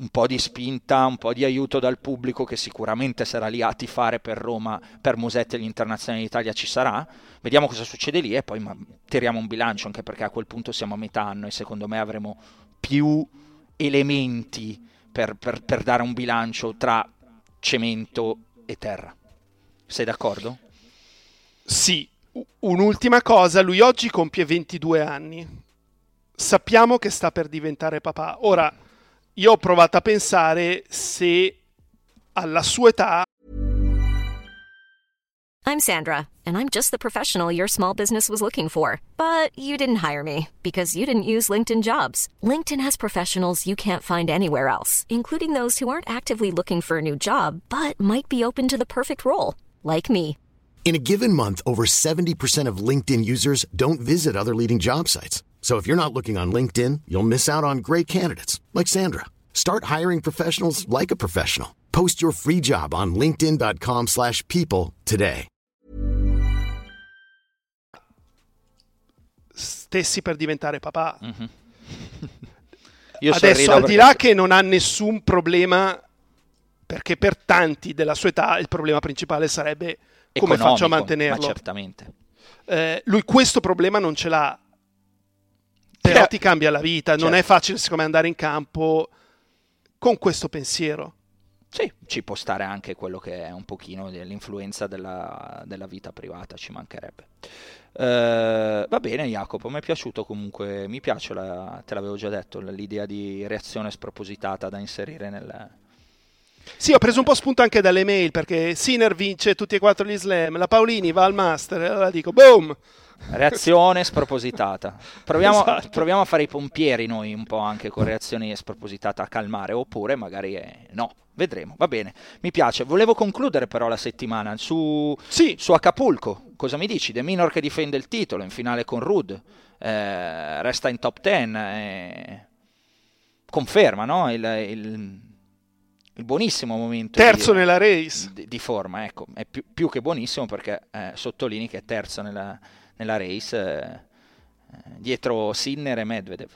un po' di spinta, un po' di aiuto dal pubblico che sicuramente sarà lì a tifare per Roma, per Musetti e gli internazionali d'Italia ci sarà. Vediamo cosa succede lì e poi tiriamo un bilancio anche perché a quel punto siamo a metà anno e secondo me avremo più elementi per, per, per dare un bilancio tra cemento e terra. Sei d'accordo? Sì, un'ultima cosa, lui oggi compie 22 anni. Sappiamo che sta per diventare papà. Ora io ho provato a pensare se alla sua età I'm Sandra and I'm just the professional your small business was looking for, but you didn't hire me because you didn't use LinkedIn Jobs. LinkedIn has professionals you can't find anywhere else, including those who aren't actively looking for a new job but might be open to the perfect role, like me. In a given month, over 70% of LinkedIn users don't visit other leading job sites. So if you're not looking on LinkedIn, you'll miss out on great candidates like Sandra. Start hiring professionals like a professional. Post your free job on linkedin.com/people today. Stessi per diventare papà. Mm-hmm. Adesso al di là che non ha nessun problema perché per tanti della sua età il problema principale sarebbe come faccio a mantenerlo. Ma certamente. Eh, lui questo problema non ce l'ha però ti cambia la vita, certo. non è facile secondo me andare in campo con questo pensiero. Sì, ci può stare anche quello che è un pochino l'influenza della, della vita privata, ci mancherebbe. Uh, va bene Jacopo, mi è piaciuto comunque, mi piace, la, te l'avevo già detto, l'idea di reazione spropositata da inserire nel... Sì, ho preso un po' spunto anche dalle mail perché Sinner vince tutti e quattro gli slam, la Paolini va al master, e allora dico boom! Reazione spropositata. Proviamo, esatto. proviamo, a fare i pompieri noi un po' anche con reazioni spropositate a calmare, oppure magari eh, no. Vedremo, va bene. Mi piace. Volevo concludere però la settimana su, sì. su Acapulco. Cosa mi dici? De Minor che difende il titolo in finale con Rud. Eh, resta in top 10. Eh, conferma no? il, il, il, buonissimo momento. Terzo di, nella race. Di, di, forma, ecco. È più, più che buonissimo perché eh, sottolinei che è terzo nella nella race eh, dietro Sinner e Medvedev.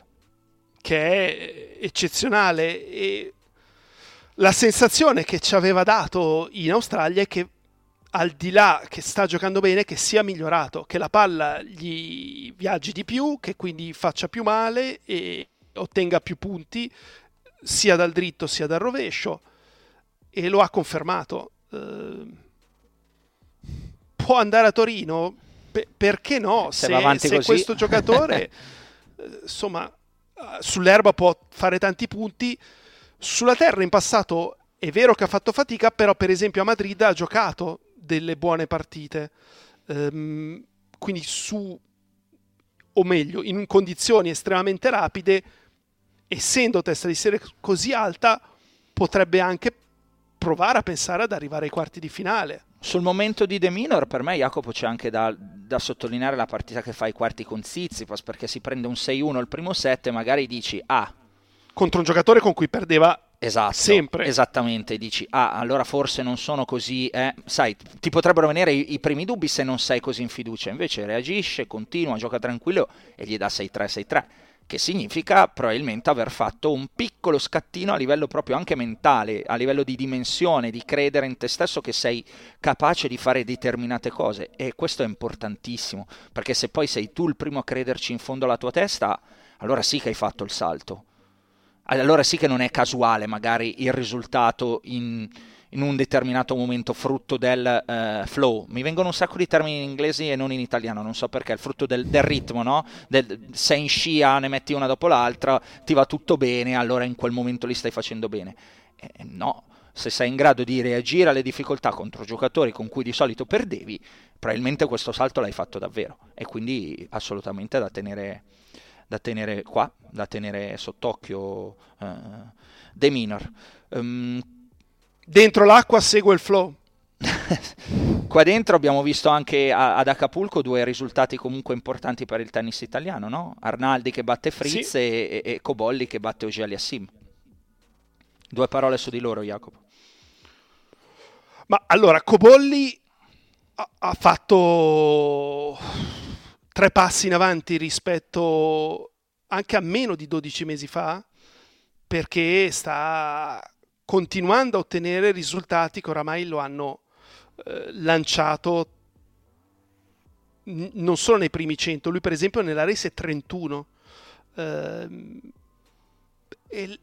Che è eccezionale e la sensazione che ci aveva dato in Australia è che al di là che sta giocando bene, che sia migliorato, che la palla gli viaggi di più, che quindi faccia più male e ottenga più punti sia dal dritto sia dal rovescio e lo ha confermato. Eh, può andare a Torino? Pe- perché no? Se, se, se questo giocatore, eh, insomma, sull'erba può fare tanti punti, sulla terra in passato è vero che ha fatto fatica, però per esempio a Madrid ha giocato delle buone partite. Um, quindi su, o meglio, in condizioni estremamente rapide, essendo testa di serie così alta, potrebbe anche provare a pensare ad arrivare ai quarti di finale. Sul momento di De Minor, per me, Jacopo, c'è anche da, da, sottolineare la partita che fa ai quarti con Zizipas, perché si prende un 6-1 il primo set e magari dici, ah... Contro un giocatore con cui perdeva esatto, sempre. Esattamente, dici, ah, allora forse non sono così... Eh. Sai, ti potrebbero venire i, i, primi dubbi se non sei così in fiducia, invece reagisce, continua, gioca tranquillo e gli dà 6-3, 6-3 che significa probabilmente aver fatto un piccolo scattino a livello proprio anche mentale, a livello di dimensione, di credere in te stesso che sei capace di fare determinate cose e questo è importantissimo, perché se poi sei tu il primo a crederci in fondo alla tua testa, allora sì che hai fatto il salto. Allora sì che non è casuale magari il risultato in, in un determinato momento frutto del uh, flow. Mi vengono un sacco di termini in inglese e non in italiano, non so perché, il frutto del, del ritmo, no? Del, sei in scia, ne metti una dopo l'altra, ti va tutto bene, allora in quel momento li stai facendo bene. Eh, no, se sei in grado di reagire alle difficoltà contro giocatori con cui di solito perdevi, probabilmente questo salto l'hai fatto davvero e quindi assolutamente da tenere, da tenere qua, da tenere sott'occhio uh, De Minor. Um, Dentro l'acqua segue il flow. Qua dentro abbiamo visto anche ad Acapulco due risultati comunque importanti per il tennis italiano, no? Arnaldi che batte Fritz sì. e, e, Cobolli che batte Ogeli Assim. Due parole su di loro, Jacopo. Ma allora, Cobolli ha, ha fatto tre passi in avanti rispetto anche a meno di 12 mesi fa, perché sta continuando a ottenere risultati che oramai lo hanno eh, lanciato n- non solo nei primi 100, lui per esempio nella race è 31. Eh, e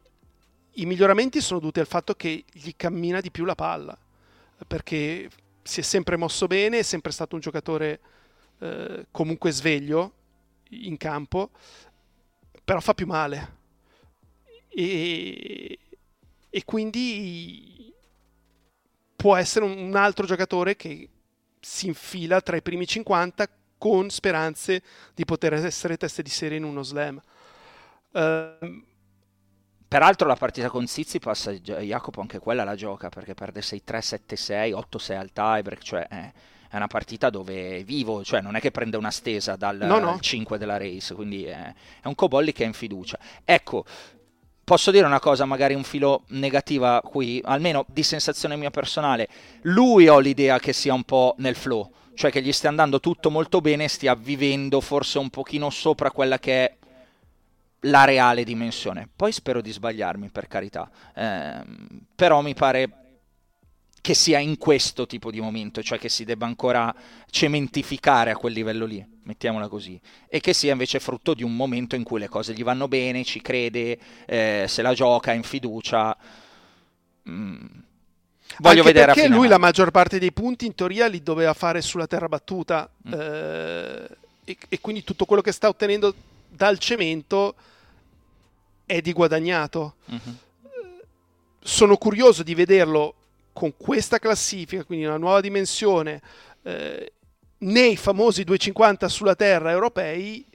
i miglioramenti sono dovuti al fatto che gli cammina di più la palla, perché si è sempre mosso bene, è sempre stato un giocatore eh, comunque sveglio in campo, però fa più male. E, e quindi può essere un altro giocatore che si infila tra i primi 50 con speranze di poter essere teste di serie in uno slam. Uh, Peraltro la partita con Tsitsipas, Jacopo anche quella la gioca perché perde 6-3, 7-6, 8-6 al tiebreak, cioè è, è, una partita dove è vivo, cioè non è che prende una stesa dal no, no. 5 della race, quindi è, è un Cobolli che è in fiducia. Ecco, posso dire una cosa, magari un filo negativa qui, almeno di sensazione mia personale, lui ho l'idea che sia un po' nel flow, cioè che gli stia andando tutto molto bene, stia vivendo forse un pochino sopra quella che è la reale dimensione. Poi spero di sbagliarmi, per carità, eh, però mi pare che sia in questo tipo di momento, cioè che si debba ancora cementificare a quel livello lì, mettiamola così, e che sia invece frutto di un momento in cui le cose gli vanno bene, ci crede, eh, se la gioca in fiducia. Mm. Voglio Anche vedere perché lui la maggior parte dei punti in teoria li doveva fare sulla terra battuta mm. eh, e, e quindi tutto quello che sta ottenendo dal cemento è di guadagnato. Uh-huh. Sono curioso di vederlo con questa classifica, quindi una nuova dimensione, eh, nei famosi 250 sulla terra europei,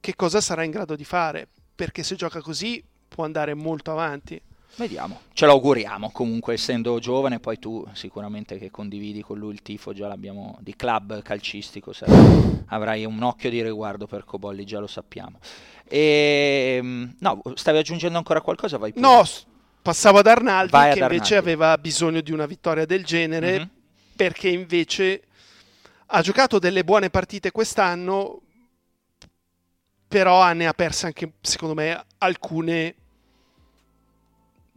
che cosa sarà in grado di fare? Perché se gioca così può andare molto avanti. Vediamo, ce l'auguriamo comunque essendo giovane, poi tu sicuramente che condividi con lui il tifo, già l'abbiamo di club calcistico, avrai un occhio di riguardo per Cobolli, già lo sappiamo. E, ehm, no, stavi aggiungendo ancora qualcosa? Vai pure. No, passavo ad Arnaldi Vai che ad invece aveva bisogno di una vittoria del genere mm-hmm. perché invece ha giocato delle buone partite quest'anno, però ne ha perse anche secondo me alcune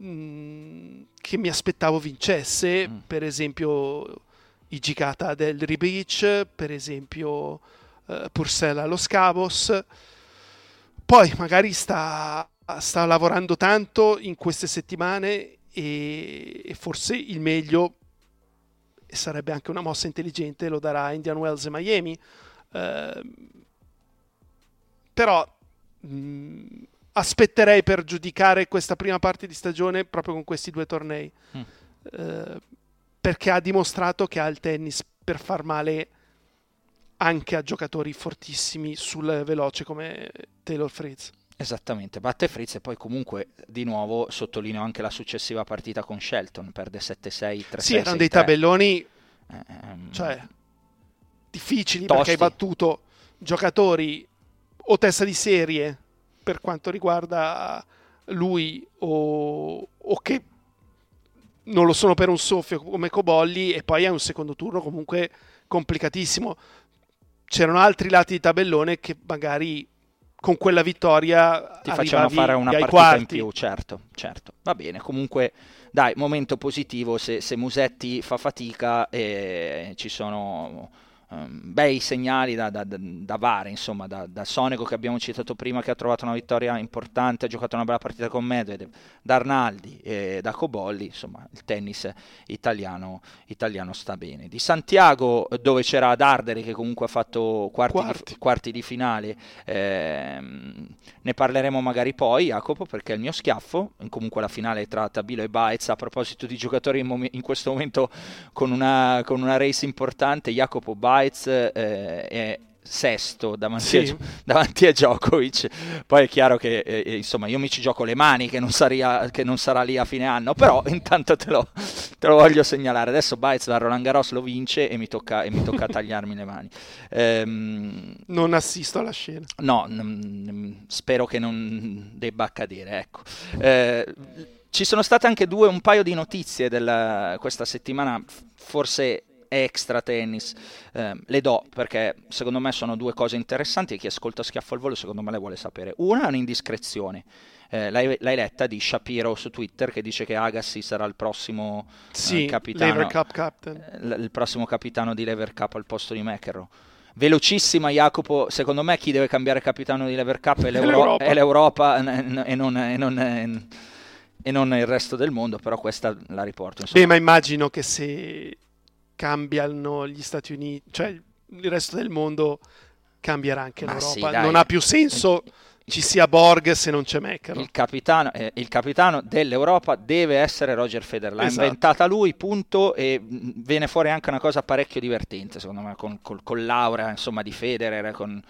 Mm, che mi aspettavo vincesse, mm. per esempio i Gicata del Rebeach, per esempio uh, Purcell allo Scavos. Poi magari sta, sta, lavorando tanto in queste settimane e, e forse il meglio e sarebbe anche una mossa intelligente lo darà Indian Wells e Miami. Uh, però mh, mm, aspetterei per giudicare questa prima parte di stagione proprio con questi due tornei. Mm. Eh, perché ha dimostrato che ha il tennis per far male anche a giocatori fortissimi sul veloce come Taylor Fritz. Esattamente, batte Fritz e poi comunque di nuovo sottolineo anche la successiva partita con Shelton, perde 7-6, 3-6. Sì, erano dei tabelloni ehm... cioè, difficili Tosti. perché hai battuto giocatori o testa di serie per quanto riguarda lui o, o che non lo sono per un soffio come Cobolli e poi è un secondo turno comunque complicatissimo. C'erano altri lati di tabellone che magari con quella vittoria ti facevano fare una partita quarti. in più, certo, certo. Va bene, comunque dai, momento positivo se, se Musetti fa fatica e ci sono um, bei segnali da, da, da Vare, insomma, da, da, Sonego che abbiamo citato prima che ha trovato una vittoria importante, ha giocato una bella partita con Medvedev, da Arnaldi e da Cobolli, insomma il tennis italiano, italiano sta bene. Di Santiago dove c'era Darderi che comunque ha fatto quarti, quarti. Di, quarti di, finale, ehm, ne parleremo magari poi Jacopo perché il mio schiaffo, comunque la finale tra Tabilo e Baez a proposito di giocatori in, mom- in questo momento con una, con una race importante, Jacopo Baez eh, è sesto davanti, sì. a, davanti, a, Djokovic. Poi è chiaro che eh, eh, insomma io mi ci gioco le mani che non, saria, che non, sarà lì a fine anno, però intanto te lo, te lo voglio segnalare. Adesso Bites da Roland Garros lo vince e mi tocca, e mi tocca tagliarmi le mani. Ehm, non assisto alla scena. No, n- spero che non debba accadere. Ecco. Eh, ci sono state anche due, un paio di notizie della, questa settimana, forse extra tennis, eh, le do perché secondo me sono due cose interessanti e chi ascolta Schiaffo al volo secondo me le vuole sapere. Una è un'indiscrezione. Eh, l'hai, l'hai, letta di Shapiro su Twitter che dice che Agassi sarà il prossimo eh, sì, capitano, eh, il prossimo capitano di Lever Cup al posto di McEnroe velocissima Jacopo, secondo me chi deve cambiare capitano di Lever Cup è, l'Euro- è l'Europa e non, e, non, e non, il resto del mondo, però questa la riporto. Insomma. Beh, ma immagino che se cambiano gli Stati Uniti, cioè il resto del mondo cambierà anche Ma l'Europa. Sì, non ha più senso ci sia Borg se non c'è Meccaro. Il capitano, eh, il capitano dell'Europa deve essere Roger Federer. L'ha esatto. inventata lui, punto. E viene fuori anche una cosa parecchio divertente, secondo me, con, con, con l'aura insomma, di Federer, con,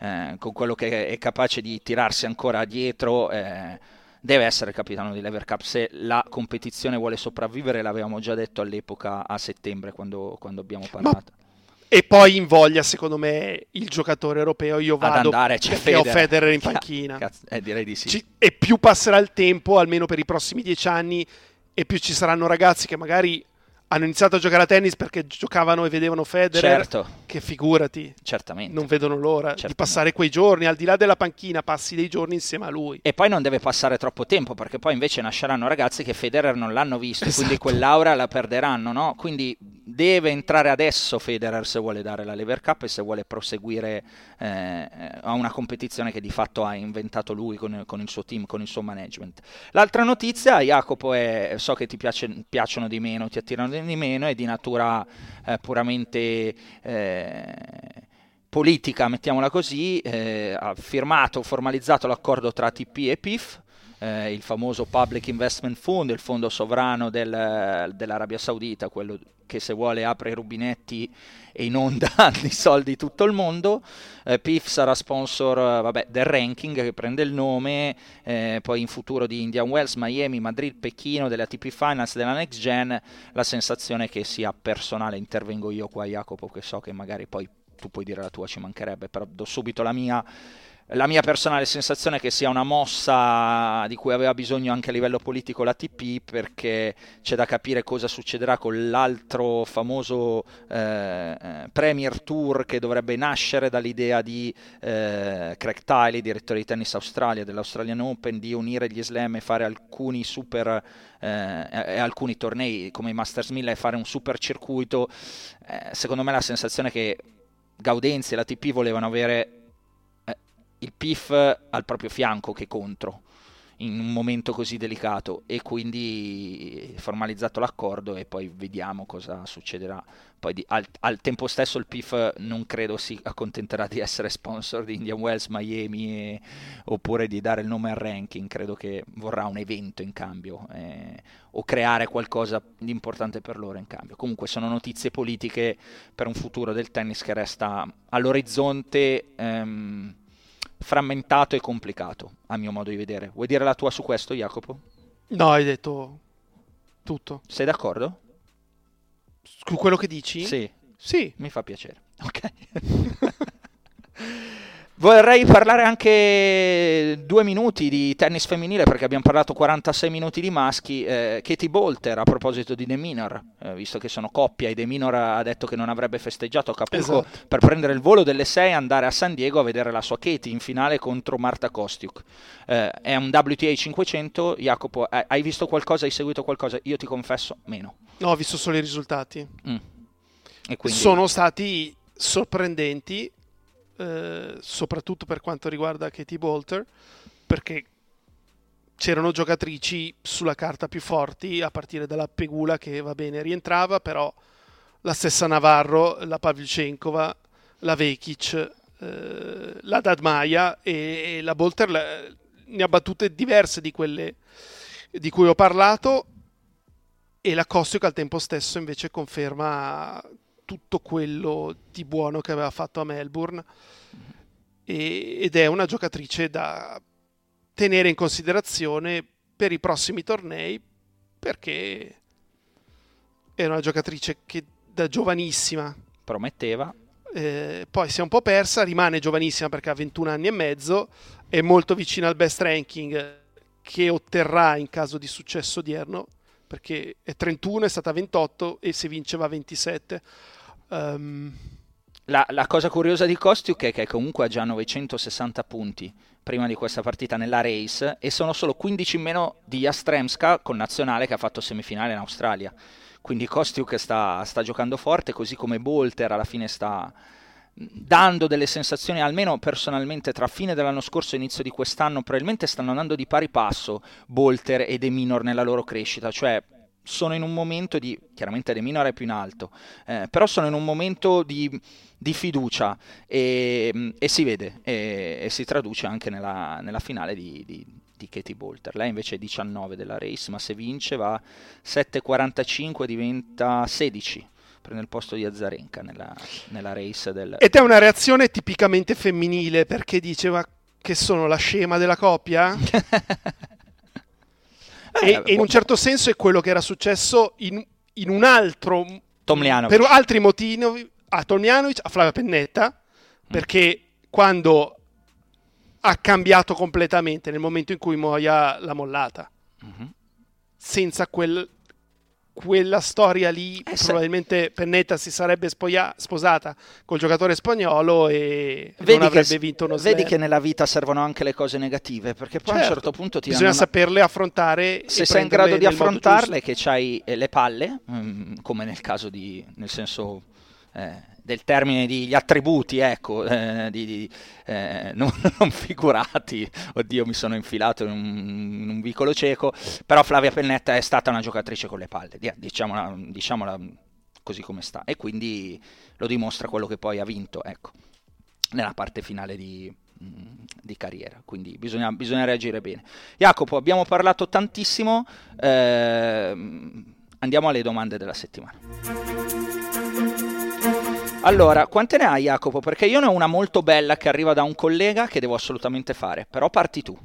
eh, con, quello che è capace di tirarsi ancora dietro. Eh, deve essere capitano di Lever Cup se la competizione vuole sopravvivere, l'avevamo già detto all'epoca a settembre quando, quando abbiamo parlato. Ma... E poi invoglia, secondo me, il giocatore europeo. Io vado Ad andare, perché Federer. ho Federer in panchina. Cazzo, eh, direi di sì. Ci... e più passerà il tempo, almeno per i prossimi dieci anni, e più ci saranno ragazzi che magari hanno iniziato a giocare a tennis perché giocavano e vedevano Federer, certo. che figurati, Certamente. non vedono l'ora Certamente. di passare quei giorni, al di là della panchina, passi dei giorni insieme a lui. E poi non deve passare troppo tempo, perché poi invece nasceranno ragazzi che Federer non l'hanno visto, esatto. quindi quell'aura la perderanno, no? Quindi deve entrare adesso Federer se vuole dare la Lever Cup e se vuole proseguire eh, a una competizione che di fatto ha inventato lui con, con, il suo team, con il suo management. L'altra notizia, Jacopo, è, so che ti piace, piacciono di meno, ti attirano di meno, è di natura eh, puramente... Eh, politica, mettiamola così, eh, ha firmato, formalizzato l'accordo tra ATP e PIF, eh, il famoso Public Investment Fund, il fondo sovrano del, dell'Arabia Saudita, quello che se vuole apre i rubinetti e inonda di soldi tutto il mondo. Eh, PIF sarà sponsor vabbè, del ranking che prende il nome, eh, poi in futuro di Indian Wells, Miami, Madrid, Pechino, delle ATP Finance, della Next Gen. La sensazione che sia personale, intervengo io qua Jacopo che so che magari poi tu puoi dire la tua, ci mancherebbe, però do subito la mia la mia personale sensazione è che sia una mossa di cui aveva bisogno anche a livello politico l'ATP perché c'è da capire cosa succederà con l'altro famoso eh, eh, Premier Tour che dovrebbe nascere dall'idea di eh, Craig Tiley, direttore di tennis Australia dell'Australian Open, di unire gli slam e fare alcuni super eh, alcuni tornei come i Masters 1000 e fare un super circuito. Eh, secondo me la sensazione è che Gaudenzi e l'ATP volevano avere il PIF al proprio fianco che contro in un momento così delicato e quindi formalizzato l'accordo e poi vediamo cosa succederà. Poi di, al, al, tempo stesso il PIF non credo si accontenterà di essere sponsor di Indian Wells, Miami e, oppure di dare il nome al ranking, credo che vorrà un evento in cambio eh, o creare qualcosa di importante per loro in cambio. Comunque sono notizie politiche per un futuro del tennis che resta all'orizzonte. Ehm, frammentato e complicato, a mio modo di vedere. Vuoi dire la tua su questo, Jacopo? No, hai detto tutto. Sei d'accordo? Su quello che dici? Sì. Sì. Mi fa piacere. Ok. Vorrei parlare anche due minuti di tennis femminile perché abbiamo parlato 46 minuti di maschi. Eh, Katie Bolter a proposito di De Minor, eh, visto che sono coppia e De Minor ha detto che non avrebbe festeggiato a Capulco esatto. per prendere il volo delle 6 e andare a San Diego a vedere la sua Katie in finale contro Marta Kostiuk. Eh, è un WTA 500. Jacopo, hai visto qualcosa? Hai seguito qualcosa? Io ti confesso, meno. No, ho visto solo i risultati. Mm. Quindi... Sono stati sorprendenti, eh, soprattutto per quanto riguarda Katie Bolter, perché c'erano giocatrici sulla carta più forti, a partire dalla Pegula che va bene rientrava, però la stessa Navarro, la Pavlyuchenkova, la Vekic, eh, la Dadmaia e, e la Bolter la, ne ha battute diverse di quelle di cui ho parlato e la Costiuk al tempo stesso invece conferma tutto quello di buono che aveva fatto a Melbourne. E, ed è una giocatrice da tenere in considerazione per i prossimi tornei perché è una giocatrice che da giovanissima prometteva. eh, poi si è un po' persa rimane giovanissima perché ha 21 anni e mezzo è molto vicina al best ranking che otterrà in caso di successo odierno perché è 31, è stata 28 e se vince va 27 um... la, la, cosa curiosa di Kostiuk è che comunque ha già 960 punti prima di questa partita nella race e sono solo 15 in meno di Jastremska con nazionale che ha fatto semifinale in Australia. Quindi Kostiuk sta, sta giocando forte, così come Bolter alla fine sta dando delle sensazioni, almeno personalmente, tra fine dell'anno scorso e inizio di quest'anno, probabilmente stanno andando di pari passo Bolter e De Minor nella loro crescita, cioè sono in un momento di, chiaramente De Minor è più in alto, eh, però sono in un momento di di fiducia e, mm, e si vede e, e, si traduce anche nella, nella finale di, di, di, Katie Bolter. Lei invece è 19 della race, ma se vince va 7,45 diventa 16 prende il posto di Azarenka nella, nella race del... Ed è una reazione tipicamente femminile perché diceva che sono la scema della coppia? e, eh, e, in un certo senso è quello che era successo in, in un altro... Tomlianovic. Per altri motivi, a Tomjanovic, a Flavia Pennetta, mm. perché quando ha cambiato completamente nel momento in cui Moia l'ha mollata, mm-hmm. senza quel, quella storia lì, eh, probabilmente Pennetta si sarebbe spoia- sposata col giocatore spagnolo e vedi non avrebbe che, vinto uno slam. Vedi che nella vita servono anche le cose negative, perché poi certo, a un certo, certo punto ti bisogna saperle affrontare. Se sei in grado di affrontarle, che hai eh, le palle, mm, come nel caso di, nel senso eh, del termine di gli attributi, ecco, eh, di, di, eh, non, non, figurati, oddio mi sono infilato in un, in un, vicolo cieco, però Flavia Pennetta è stata una giocatrice con le palle, diciamola, diciamola così come sta, e quindi lo dimostra quello che poi ha vinto, ecco, nella parte finale di, di carriera, quindi bisogna, bisogna, reagire bene. Jacopo, abbiamo parlato tantissimo, eh, andiamo alle domande della settimana. Allora, quante ne hai Jacopo? Perché io ne ho una molto bella che arriva da un collega che devo assolutamente fare, però parti tu.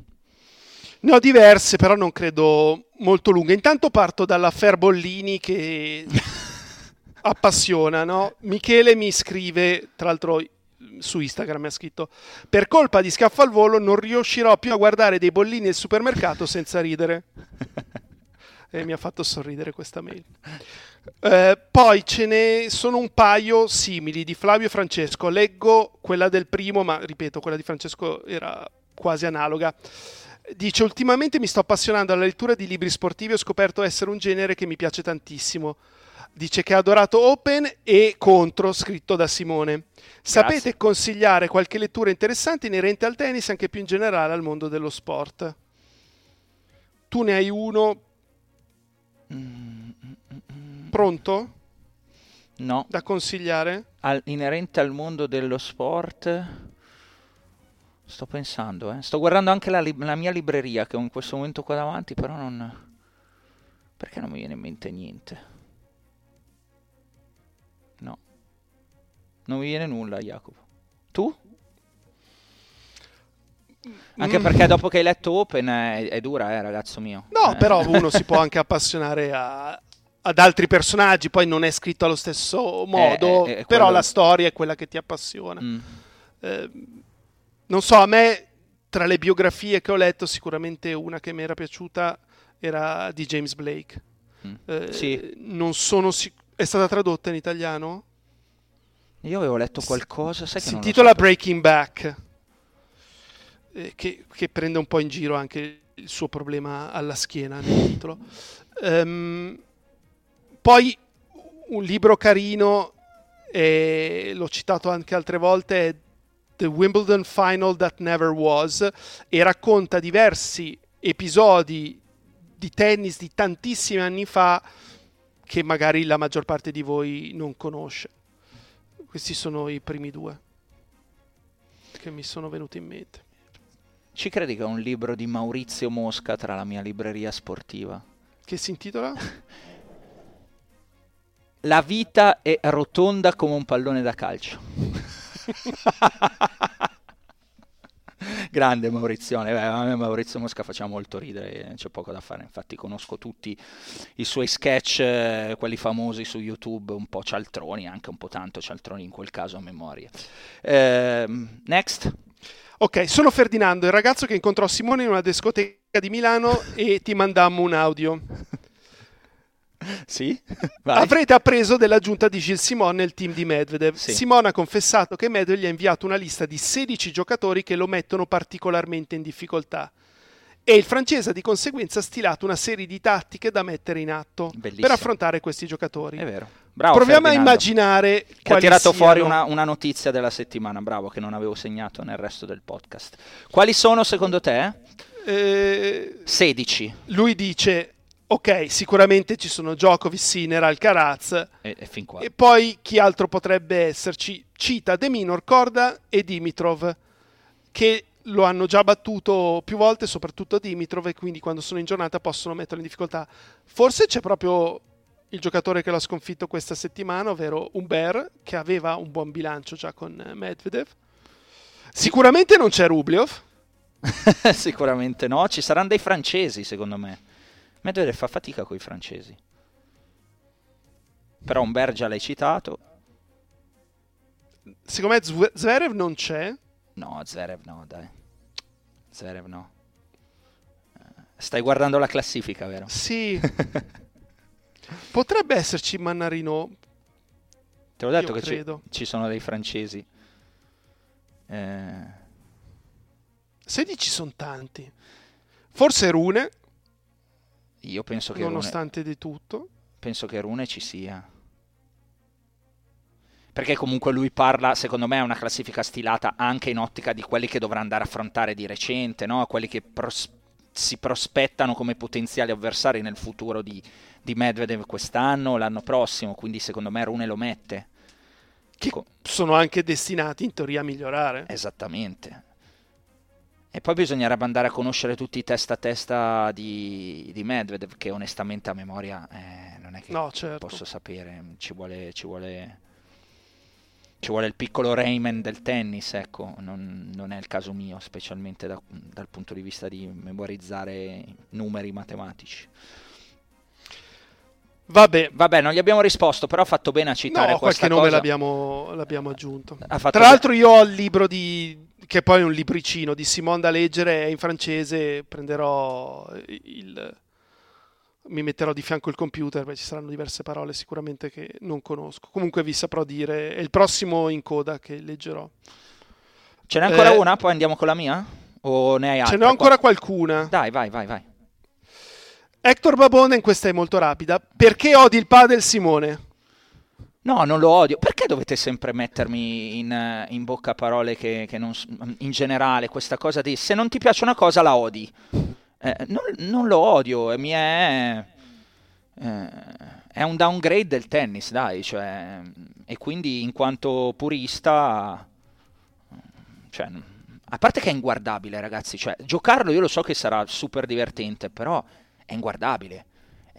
Ne ho diverse, però non credo molto lunghe. Intanto parto dalla Ferbollini che appassiona, no? Michele mi scrive, tra l'altro su Instagram mi ha scritto per colpa di Scaffa al volo non riuscirò più a guardare dei bollini al supermercato senza ridere e mi ha fatto sorridere questa mail eh, poi ce ne sono un paio simili di Flavio e Francesco. Leggo quella del primo, ma ripeto, quella di Francesco era quasi analoga. Dice: Ultimamente mi sto appassionando alla lettura di libri sportivi e ho scoperto essere un genere che mi piace tantissimo. Dice che ha adorato Open e Contro, scritto da Simone. Sapete Grazie. consigliare qualche lettura interessante inerente al tennis e anche più in generale al mondo dello sport? Tu ne hai uno. Mm Pronto? No. Da consigliare? Al, inerente al mondo dello sport? Sto pensando, eh. Sto guardando anche la, la, mia libreria che ho in questo momento qua davanti, però non... Perché non mi viene in mente niente? No. Non mi viene nulla, Jacopo. Tu? Anche mm. perché dopo che hai letto Open è, è dura, eh, ragazzo mio. No, eh. però uno si può anche appassionare a, ad altri personaggi, poi non è scritto allo stesso modo, eh, eh, però quello... la storia è quella che ti appassiona. Mm. Eh, non so, a me tra le biografie che ho letto, sicuramente una che mi era piaciuta era di James Blake. Mm. Eh, sì. Non sono sic- È stata tradotta in italiano? Io avevo letto qualcosa, sai si intitola so Breaking Back, eh, che, che, prende un po' in giro anche il suo problema alla schiena nel titolo. Um, poi un libro carino e l'ho citato anche altre volte, è The Wimbledon Final That Never Was e racconta diversi episodi di tennis di tantissimi anni fa che magari la maggior parte di voi non conosce. Questi sono i primi due che mi sono venuti in mente. Ci credi che ho un libro di Maurizio Mosca tra la mia libreria sportiva? Che si intitola? La vita è rotonda come un pallone da calcio. Grande Maurizio, Beh, a me Maurizio Mosca faceva molto ridere, c'è poco da fare, infatti conosco tutti i suoi sketch, eh, quelli famosi su YouTube, un po' cialtroni, anche un po' tanto cialtroni in quel caso a memoria. Eh, next. Ok, sono Ferdinando, il ragazzo che incontrò Simone in una discoteca di Milano e ti mandammo un audio. Sì? Avrete appreso dell'aggiunta di Gilles Simon nel team di Medvedev. Sì. Simon ha confessato che Medvedev gli ha inviato una lista di 16 giocatori che lo mettono particolarmente in difficoltà. E il francese ha di conseguenza stilato una serie di tattiche da mettere in atto Bellissimo. per affrontare questi giocatori. È vero. Bravo Proviamo Ferdinando, a immaginare Che ha tirato siano- fuori una, una notizia della settimana, bravo, che non avevo segnato nel resto del podcast. Quali sono secondo te? Eh, 16. lui dice: Ok, sicuramente ci sono Djokovic, Sinner, Alcaraz. E, e fin qua. E poi chi altro potrebbe esserci? Cita De Minor, Corda e Dimitrov, che lo hanno già battuto più volte, soprattutto Dimitrov, e quindi quando sono in giornata possono metterlo in difficoltà. Forse c'è proprio il giocatore che l'ha sconfitto questa settimana, ovvero Umber, che aveva un buon bilancio già con Medvedev. Sicuramente non c'è Rubliov. Sicuramente no, ci saranno dei francesi secondo me. Medvedev fa fatica con i francesi. Però Umber già l'hai citato. Secondo me Zve- Zverev non c'è. No, Zverev no, dai. Zverev no. Eh, Stai guardando la classifica, vero? Sì. Potrebbe esserci Mannarino. Te l'ho detto Io che ci, ci sono dei francesi. Eh, 16 sono tanti. Forse Rune, io penso che, Rune, nonostante di tutto. penso che Rune ci sia. Perché comunque lui parla, secondo me, è una classifica stilata anche in ottica di quelli che dovrà andare a affrontare di recente, no? quelli che pros- si prospettano come potenziali avversari nel futuro di, di Medvedev quest'anno o l'anno prossimo. Quindi secondo me Rune lo mette. Che sono anche destinati in teoria a migliorare. Esattamente. E poi bisognerebbe andare a conoscere tutti i testa a testa di, di Medvedev, che onestamente a memoria eh, non è che No, certo. posso sapere, ci vuole, ci vuole, ci vuole il piccolo Rayman del tennis, ecco, non, non è il caso mio, specialmente da- dal punto di vista di memorizzare numeri matematici. Vabbè, Vabbè, non gli abbiamo risposto, però ha fatto bene a citare no, questa qualche nome l'abbiamo, l'abbiamo aggiunto. Tra l'altro io ho il libro di... che poi è un libricino di Simone da leggere, è in francese, prenderò il... mi metterò di fianco il computer, beh, ci saranno diverse parole sicuramente che non conosco. Comunque vi saprò dire, è il prossimo in coda che leggerò. Ce n'è ancora Eh, una, poi andiamo con la mia? O ne hai altre? Ce n'ho ancora qua? qualcuna. Dai, vai, vai, vai. Hector Babone, in questa è molto rapida. Perché odi il padel Simone? No, non lo odio. Perché dovete sempre mettermi in, eh, in bocca parole che, che non... In generale, questa cosa di se non ti piace una cosa la odi. Eh, non, non lo odio, mi è... eh, è un downgrade del tennis, dai, cioè, e quindi in quanto purista, cioè, a parte che è inguardabile, ragazzi, cioè, giocarlo io lo so che sarà super divertente, però è inguardabile.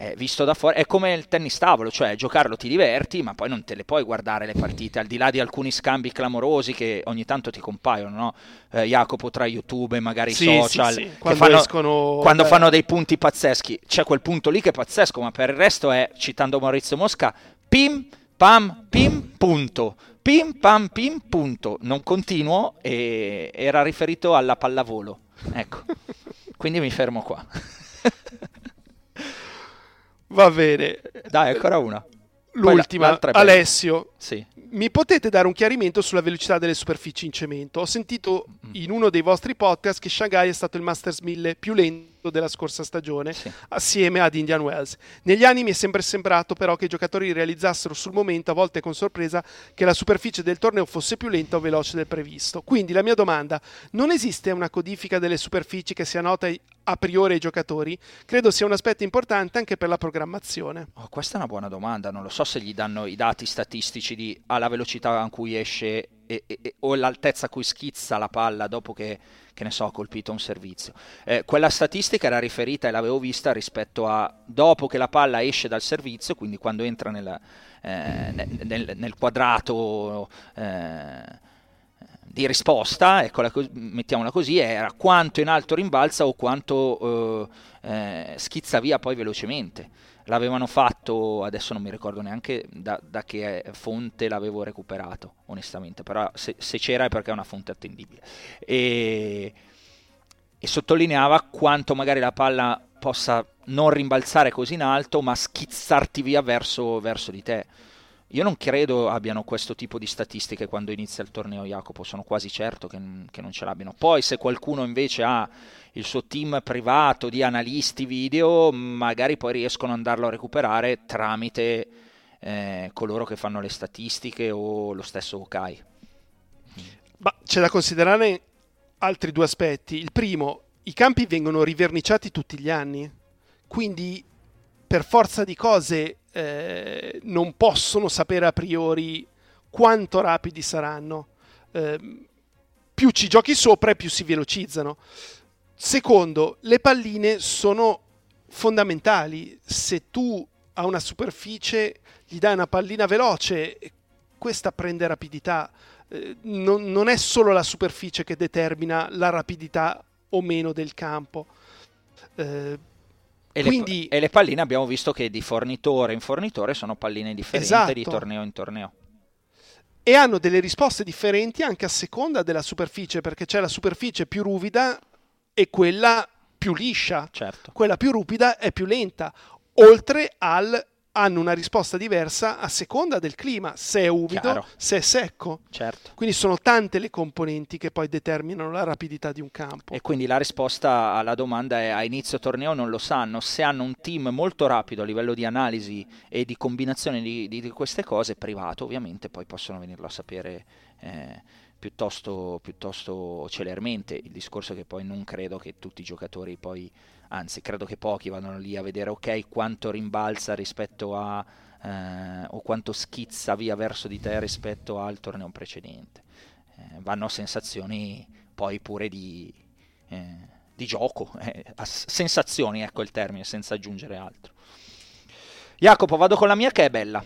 Eh, visto da fuori è come il tennis tavolo, cioè giocarlo ti diverti, ma poi non te le puoi guardare le partite, al di là di alcuni scambi clamorosi che ogni tanto ti compaiono, no? Eh, Jacopo tra YouTube e magari Sì, social, sì, sì. Quando fanno, escono- quando fanno dei punti pazzeschi. C'è quel punto lì che è pazzesco, ma per il resto è, citando Maurizio Mosca, pim, pam, pim, punto. Pim, pam, pim, punto. Non continuo e era riferito alla pallavolo. Ecco, quindi mi fermo qua. Va bene. Dai, ancora una. L'ultima, la-. Alessio. Sì. Mi potete dare un chiarimento sulla velocità delle superfici in cemento? Ho sentito Mm. in uno dei vostri podcast che Shanghai è stato il Masters 1000 più lento della scorsa stagione sì. assieme ad Indian Wells. Negli anni mi è sempre sembrato però che i giocatori realizzassero sul momento, a volte con sorpresa, che la superficie del torneo fosse più lenta o veloce del previsto. Quindi la mia domanda, non esiste una codifica delle superfici che sia nota a priori ai giocatori? Credo sia un aspetto importante anche per la programmazione. Oh, questa è una buona domanda, non lo so se gli danno i dati statistici di alla velocità con cui esce e, e, o l'altezza a cui schizza la palla dopo che, che ne so, ha colpito un servizio. Eh, quella statistica era riferita e l'avevo vista rispetto a dopo che la palla esce dal servizio, quindi quando entra nel, eh, nel, nel quadrato eh, di risposta, eccola, mettiamola così, era quanto in alto rimbalza o quanto eh, eh, schizza via poi velocemente l'avevano fatto, adesso non mi ricordo neanche da, da che fonte l'avevo recuperato, onestamente, però se, se, c'era è perché è una fonte attendibile. E, e sottolineava quanto magari la palla possa non rimbalzare così in alto, ma schizzarti via verso, verso di te. Io non credo abbiano questo tipo di statistiche quando inizia il torneo Jacopo, sono quasi certo che, che non ce l'abbiano. Poi se qualcuno invece ha il suo team privato di analisti video, magari poi riescono ad andarlo a recuperare tramite eh, coloro che fanno le statistiche o lo stesso Okai. Ma c'è da considerare altri due aspetti. Il primo, i campi vengono riverniciati tutti gli anni, quindi per forza di cose eh, non possono sapere a priori quanto rapidi saranno. Eh, più ci giochi sopra e più si velocizzano. Secondo, le palline sono fondamentali. Se tu a una superficie gli dai una pallina veloce, questa prende rapidità. Eh, non, non, è solo la superficie che determina la rapidità o meno del campo. Eh, e, Quindi... le, e, le, palline abbiamo visto che di fornitore in fornitore sono palline differenti esatto. di torneo in torneo. E hanno delle risposte differenti anche a seconda della superficie, perché c'è la superficie più ruvida e quella più liscia. Certo. Quella più rupida è più lenta, oltre al hanno una risposta diversa a seconda del clima, se è umido, Chiaro. se è secco. Certo. Quindi sono tante le componenti che poi determinano la rapidità di un campo. E quindi la risposta alla domanda è a inizio torneo non lo sanno, se hanno un team molto rapido a livello di analisi e di combinazione di, di, di queste cose, privato ovviamente, poi possono venirlo a sapere. Eh, piuttosto, piuttosto celermente. Il discorso che poi non credo che tutti i giocatori poi, anzi credo che pochi vadano lì a vedere ok quanto rimbalza rispetto a eh, o quanto schizza via verso di te rispetto al torneo precedente. Eh, vanno sensazioni poi pure di, eh, di gioco, eh, sensazioni ecco il termine senza aggiungere altro. Jacopo, vado con la mia che è bella.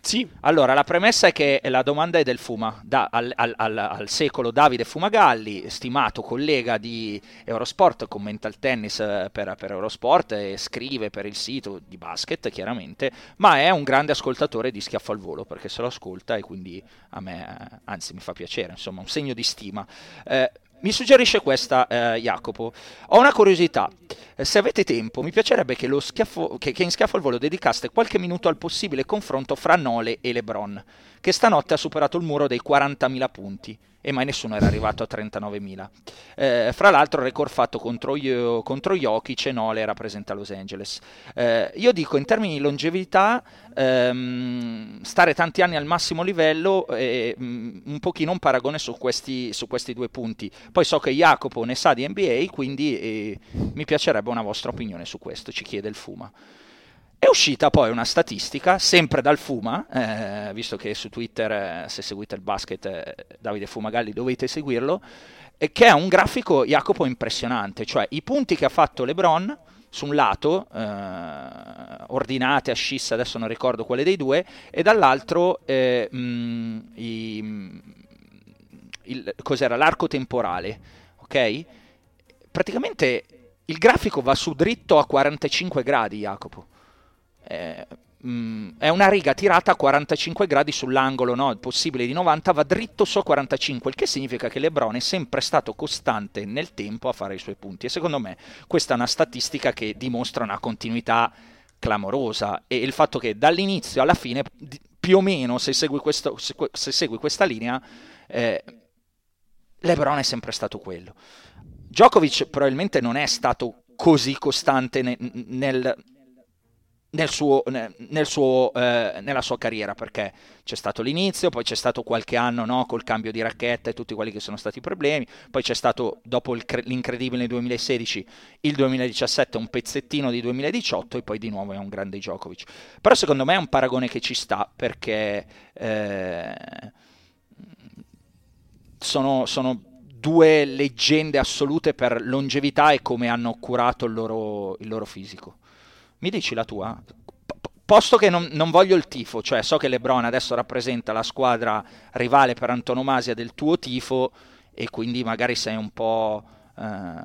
Sì. Allora, la premessa è che la domanda è del Fuma, da, al, al, al, al, secolo Davide Fumagalli, stimato collega di Eurosport, commenta il tennis eh, per, per, Eurosport e scrive per il sito di basket, chiaramente, ma è un grande ascoltatore di Schiaffo al Volo, perché se lo ascolta e quindi a me, eh, anzi mi fa piacere, insomma, un segno di stima. Eh, mi suggerisce questa eh, Jacopo. Ho una curiosità. Eh, se avete tempo, mi piacerebbe che, schiaffo, che, che in schiaffo al volo dedicaste qualche minuto al possibile confronto fra Nole e LeBron, che stanotte ha superato il muro dei 40.000 punti e mai nessuno era arrivato a 39.000. Eh, fra l'altro record fatto contro, io, contro Jokic e Nole rappresenta Los Angeles. Eh, io dico in termini di longevità, ehm, stare tanti anni al massimo livello è mm, un pochino un paragone su questi, su questi, due punti. Poi so che Jacopo ne sa di NBA, quindi eh, mi piacerebbe una vostra opinione su questo, ci chiede il Fuma. È uscita poi una statistica, sempre dal Fuma, eh, visto che su Twitter, eh, se seguite il basket, eh, Davide Fumagalli dovete seguirlo, che è un grafico, Jacopo, impressionante, cioè i punti che ha fatto LeBron su un lato, eh, ordinate a adesso non ricordo quale dei due, e dall'altro mh, i, il, cos'era, l'arco temporale, ok? Praticamente il grafico va su dritto a 45 gradi, Jacopo eh, mm, è una riga tirata a 45 gradi sull'angolo no? possibile di 90, va dritto su 45, il che significa che Lebron è sempre stato costante nel tempo a fare i suoi punti e secondo me questa è una statistica che dimostra una continuità clamorosa e il fatto che dall'inizio alla fine più o meno se segui, questo, se segui questa linea eh, Lebron è sempre stato quello. Djokovic probabilmente non è stato così costante nel, nel nel suo, nel suo, eh, nella sua carriera perché c'è stato l'inizio, poi c'è stato qualche anno no, col cambio di racchetta e tutti quelli che sono stati i problemi, poi c'è stato dopo il, l'incredibile 2016 il 2017 un pezzettino di 2018 e poi di nuovo è un grande Djokovic. Però secondo me è un paragone che ci sta perché eh, sono, sono due leggende assolute per longevità e come hanno curato il loro, il loro fisico. Mi dici la tua? posto che non, non, voglio il tifo, cioè so che Lebron adesso rappresenta la squadra rivale per antonomasia del tuo tifo e quindi magari sei un po' eh,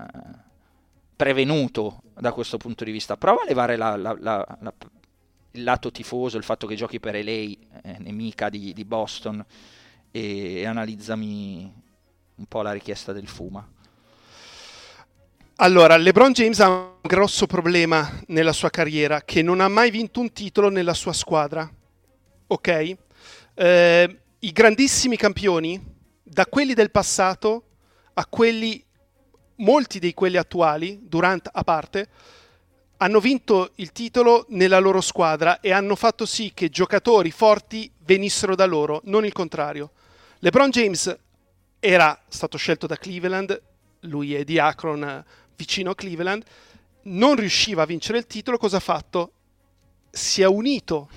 prevenuto da questo punto di vista. Prova a levare la, la, la, il lato tifoso, il fatto che giochi per LA, eh, nemica di, di Boston, e, e analizzami un po' la richiesta del Fuma. Allora, LeBron James ha un grosso problema nella sua carriera, che non ha mai vinto un titolo nella sua squadra. Ok? Eh, I grandissimi campioni, da quelli del passato a quelli, molti di quelli attuali, Durant a parte, hanno vinto il titolo nella loro squadra e hanno fatto sì che giocatori forti venissero da loro, non il contrario. LeBron James era stato scelto da Cleveland, lui è di Akron vicino a Cleveland, non riusciva a vincere il titolo, cosa ha fatto? Si è unito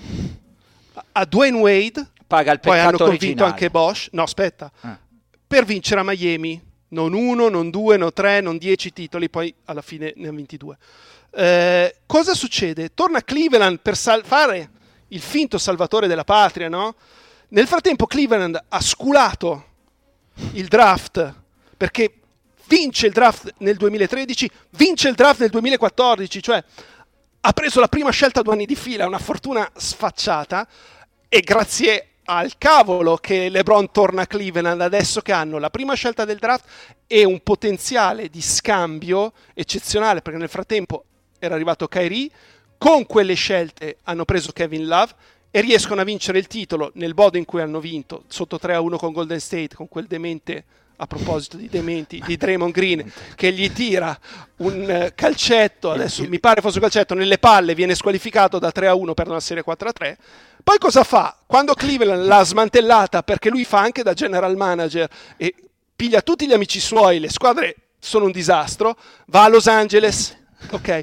a Dwayne Wade, Paga il poi hanno convinto originale. anche Bosch, no aspetta, Ah. per vincere a Miami, non uno, non due, non tre, non dieci titoli, poi alla fine ne ha vinti due. Eh, cosa succede? Torna a Cleveland per sal- fare il finto salvatore della patria, no? Nel frattempo Cleveland ha sculato il draft perché vince il draft nel 2013, vince il draft nel 2014, cioè ha preso la prima scelta due anni di fila, una fortuna sfacciata e grazie al cavolo che LeBron torna a Cleveland adesso che hanno la prima scelta del draft e un potenziale di scambio eccezionale perché nel frattempo era arrivato Kyrie, con quelle scelte hanno preso Kevin Love e riescono a vincere il titolo nel modo in cui hanno vinto, sotto 3-1 con Golden State, con quel demente a proposito di dementi, di Draymond Green che gli tira un eh, calcetto, adesso mi pare fosse un calcetto, nelle palle, viene squalificato da 3 a 1 per una serie 4 a 3. Poi cosa fa? Quando Cleveland l'ha smantellata, perché lui fa anche da general manager e piglia tutti gli amici suoi, le squadre sono un disastro, va a Los Angeles, ok,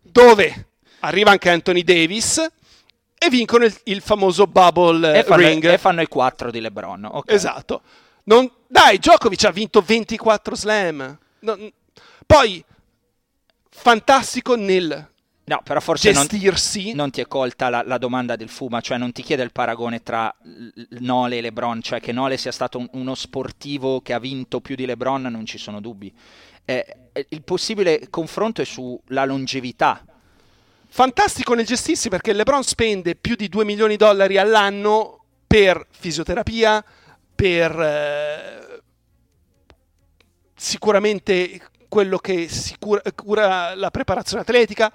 dove arriva anche Anthony Davis e vincono il, il famoso bubble E fanno, ring. e fanno i 4 di LeBron. ok. Esatto. Non- dai, Djokovic ha vinto 24 slam. Non- poi, fantastico nel No, però forse non, gestirsi. non ti è colta la, la domanda del Fuma, cioè non ti chiede il paragone tra Nole e LeBron, cioè che Nole sia stato un- uno sportivo che ha vinto più di LeBron, non ci sono dubbi. Eh, il possibile confronto è sulla longevità. Fantastico nel gestirsi perché LeBron spende più di 2 milioni di dollari all'anno per fisioterapia, per eh, sicuramente quello che si cura, cura la preparazione atletica,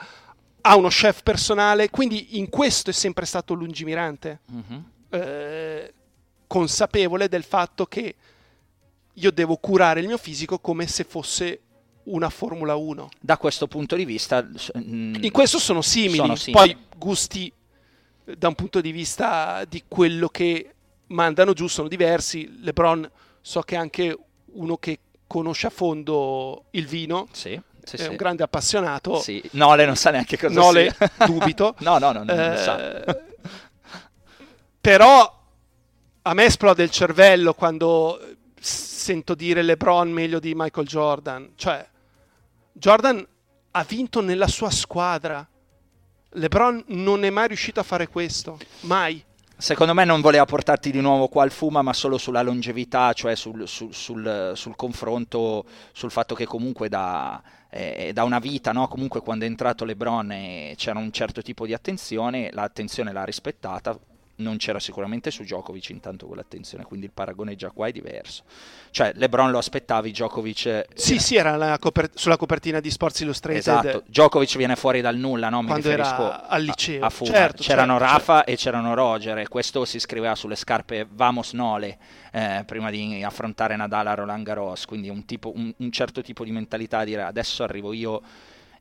ha uno chef personale, quindi in questo è sempre stato lungimirante. Mhm. eh, consapevole del fatto che io devo curare il mio fisico come se fosse una Formula 1. Da questo punto di vista... mm, In questo sono simili, Sono simili. poi gusti eh, da un punto di vista di quello che mandano giù sono diversi. LeBron so che è anche uno che conosce a fondo il vino, Sì, sì, è sì. un grande appassionato. Sì. Nole non sa neanche cosa Nole, sia. dubito. no, no, no, non Eh, sa. Però a me esplode il cervello quando sento dire LeBron meglio di Michael Jordan. Cioè, Jordan ha vinto nella sua squadra. LeBron non è mai riuscito a fare questo. Mai. Secondo me non voleva portarti di nuovo qua al Fuma, ma solo sulla longevità, cioè sul, sul- sul- sul confronto, sul fatto che comunque da, eh, da una vita, no? comunque quando è entrato LeBron eh, c'era un certo tipo di attenzione, l'attenzione l'ha rispettata, non c'era sicuramente su Djokovic intanto quell'attenzione, quindi il paragone già qua è diverso. Cioè LeBron lo aspettavi, Djokovic... eh, Sì, sì, era la coper- sulla copertina di Sports Illustrated. Esatto, Djokovic viene fuori dal nulla, no? Mi Quando era riferisco al liceo. A, a. Certo, c'erano certo, Rafa e c'erano Roger e questo si scriveva sulle scarpe Vamos Nole eh, prima di affrontare Nadal a Roland Garros, quindi un, tipo- un- un certo tipo di mentalità dire adesso arrivo io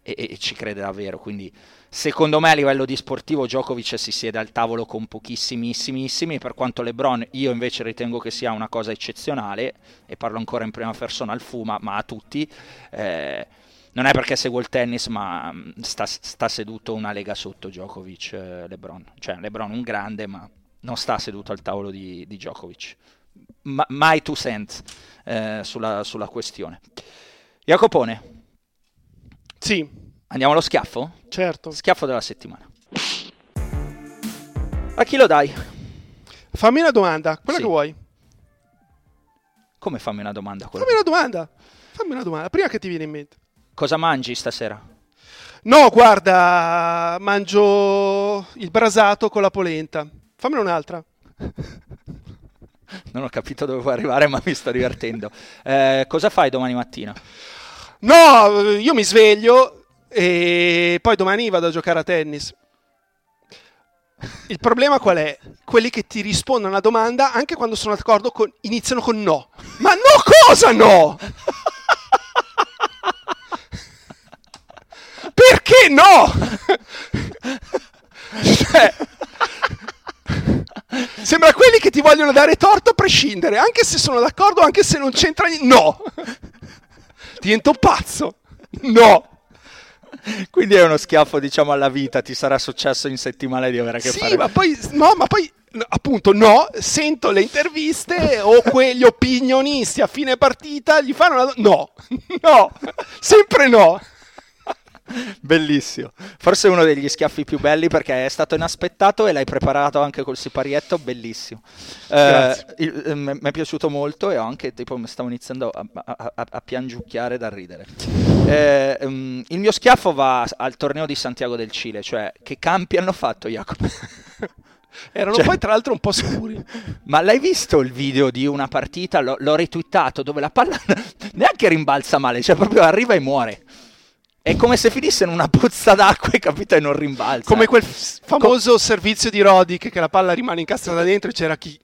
e, e, ci crede davvero. Quindi, secondo me, a livello di sportivo, Djokovic si siede al tavolo con pochissimissimissimi. Per quanto LeBron, io invece ritengo che sia una cosa eccezionale, e parlo ancora in prima persona al Fuma, ma a tutti. Eh, non è perché seguo il tennis, ma mm, sta, sta seduto una lega sotto Djokovic, eh, LeBron. Cioè, LeBron un grande, ma non sta seduto al tavolo di, di Djokovic. Ma, mai two cents eh, sulla, sulla questione. Jacopone. Sì. Andiamo allo schiaffo? Certo. Schiaffo della settimana. A chi lo dai? Fammi una domanda, quella Sì. che vuoi. Come fammi una domanda? Fammi una domanda. Fammi una domanda, prima che ti viene in mente. Cosa mangi stasera? No, guarda, mangio il brasato con la polenta. Fammene un'altra. Non ho capito dove vuoi arrivare, ma mi sto divertendo. Eh, cosa fai domani mattina? No, io mi sveglio e poi domani vado a giocare a tennis. Il problema qual è? Quelli che ti rispondono alla domanda anche quando sono d'accordo con, iniziano con no. Ma no cosa no? Perché no? Cioè, sembra quelli che ti vogliono dare torto a prescindere, anche se sono d'accordo, anche se non c'entra niente. No. Divento pazzo. No. Quindi è uno schiaffo, diciamo, alla vita. Ti sarà successo in settimana di avere a che Sì, fare. ma poi, no, ma poi, appunto, no, sento le interviste o quegli opinionisti a fine partita gli fanno una... No, no, sempre no. Bellissimo. Forse uno degli schiaffi più belli perché è stato inaspettato e l'hai preparato anche col siparietto. Bellissimo. Eh, eh, mi è piaciuto molto e ho anche, tipo, mi stavo iniziando a, a- a- a piangiucchiare dal ridere. Eh, ehm, il mio schiaffo va al torneo di Santiago del Cile, cioè che campi hanno fatto Jacopo? Erano Cioè- poi tra l'altro un po' scuri. Ma l'hai visto il video di una partita? L'ho, l'ho retweetato dove la palla neanche rimbalza male, cioè proprio arriva e muore. È come se finisse in una pozza d'acqua capito e non rimbalza. Come quel f- famoso servizio di Rodic che la palla rimane incastrata dentro e c'era chi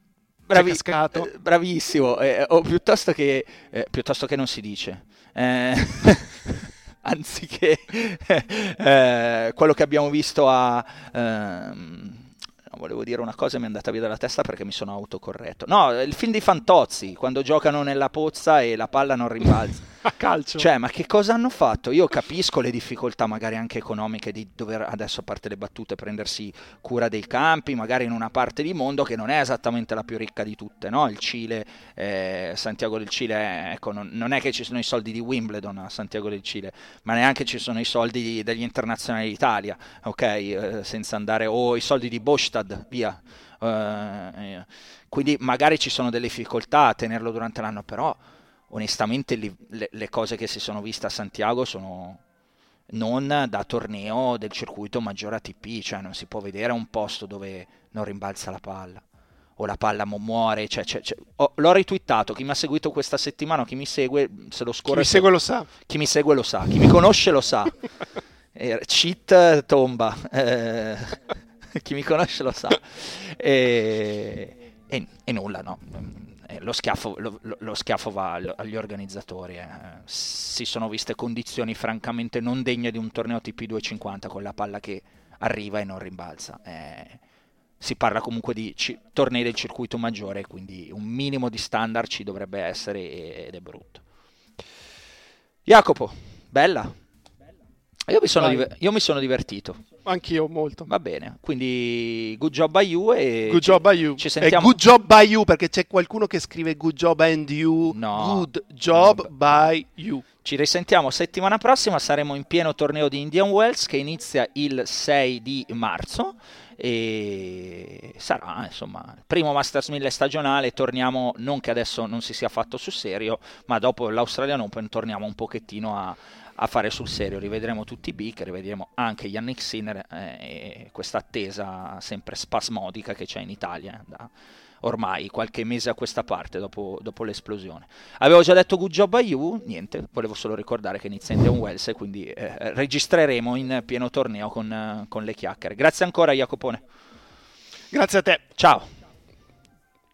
Bravi- eh, bravissimo, eh, o piuttosto che, eh, piuttosto che non si dice. Eh, anziché eh, quello che abbiamo visto a... ehm, volevo dire una cosa e mi è andata via dalla testa perché mi sono autocorretto. No, il film di Fantozzi, quando giocano nella pozza e la palla non rimbalza. A calcio. Cioè, ma che cosa hanno fatto? Io capisco le difficoltà magari anche economiche di dover adesso a parte le battute prendersi cura dei campi, magari in una parte di mondo che non è esattamente la più ricca di tutte, no? Il Cile, eh, Santiago del Cile, ecco, non, non è che ci sono i soldi di Wimbledon a Santiago del Cile, ma neanche ci sono i soldi degli internazionali d'Italia, ok? Eh, senza andare o i soldi di Bostad, via. Eh, eh, quindi magari ci sono delle difficoltà a tenerlo durante l'anno, però onestamente li- le, le cose che si sono viste a Santiago sono non da torneo del circuito maggiore ATP, cioè non si può vedere un posto dove non rimbalza la palla o la palla muore. Cioè, cioè- cioè- ho- l'ho retweetato, chi mi ha seguito questa settimana chi mi segue se lo Chi scorre. mi segue lo sa. chi mi segue lo sa, chi mi conosce lo sa. Eh, cheat tomba, eh, chi mi conosce lo sa. E, e- e nulla, no. Eh, Lo schiaffo, lo- lo- schiaffo va agli organizzatori. eh. Si sono viste condizioni francamente non degne di un torneo TP 250 con la palla che arriva e non rimbalza. Eh, si parla comunque di ci- tornei del circuito maggiore, quindi un minimo di standard ci dovrebbe essere ed è brutto. Jacopo, bella. Io mi sono, diver- io mi sono divertito. Anch'io molto. Va bene, quindi good job a you e Good ci- job by you. Ci sentiamo. good job by you perché c'è qualcuno che scrive good job and you. No. Good job by you. Ci risentiamo settimana prossima, saremo in pieno torneo di Indian Wells che inizia il 6 di marzo e sarà insomma il primo Masters 1000 stagionale, torniamo non che adesso non si sia fatto sul serio, ma dopo l'Australian Open torniamo un pochettino a, a fare sul serio, rivedremo tutti i big, rivedremo anche Yannick Sinner eh, e questa attesa sempre spasmodica che c'è in Italia eh, da ormai qualche mese a questa parte dopo, dopo l'esplosione. Avevo già detto good job a you, niente, volevo solo ricordare che inizia Indian Wells e quindi eh, registreremo in pieno torneo con, con le chiacchiere. Grazie ancora Jacopone, Grazie a te. ciao!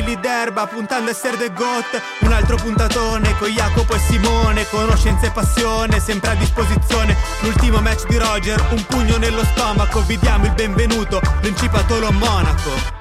fili d'erba puntando a essere the goat Un altro puntatone con Jacopo e Simone. Conoscenza e passione sempre a disposizione. L'ultimo match di Roger, un pugno nello stomaco. Vi diamo il benvenuto, Principatolo Monaco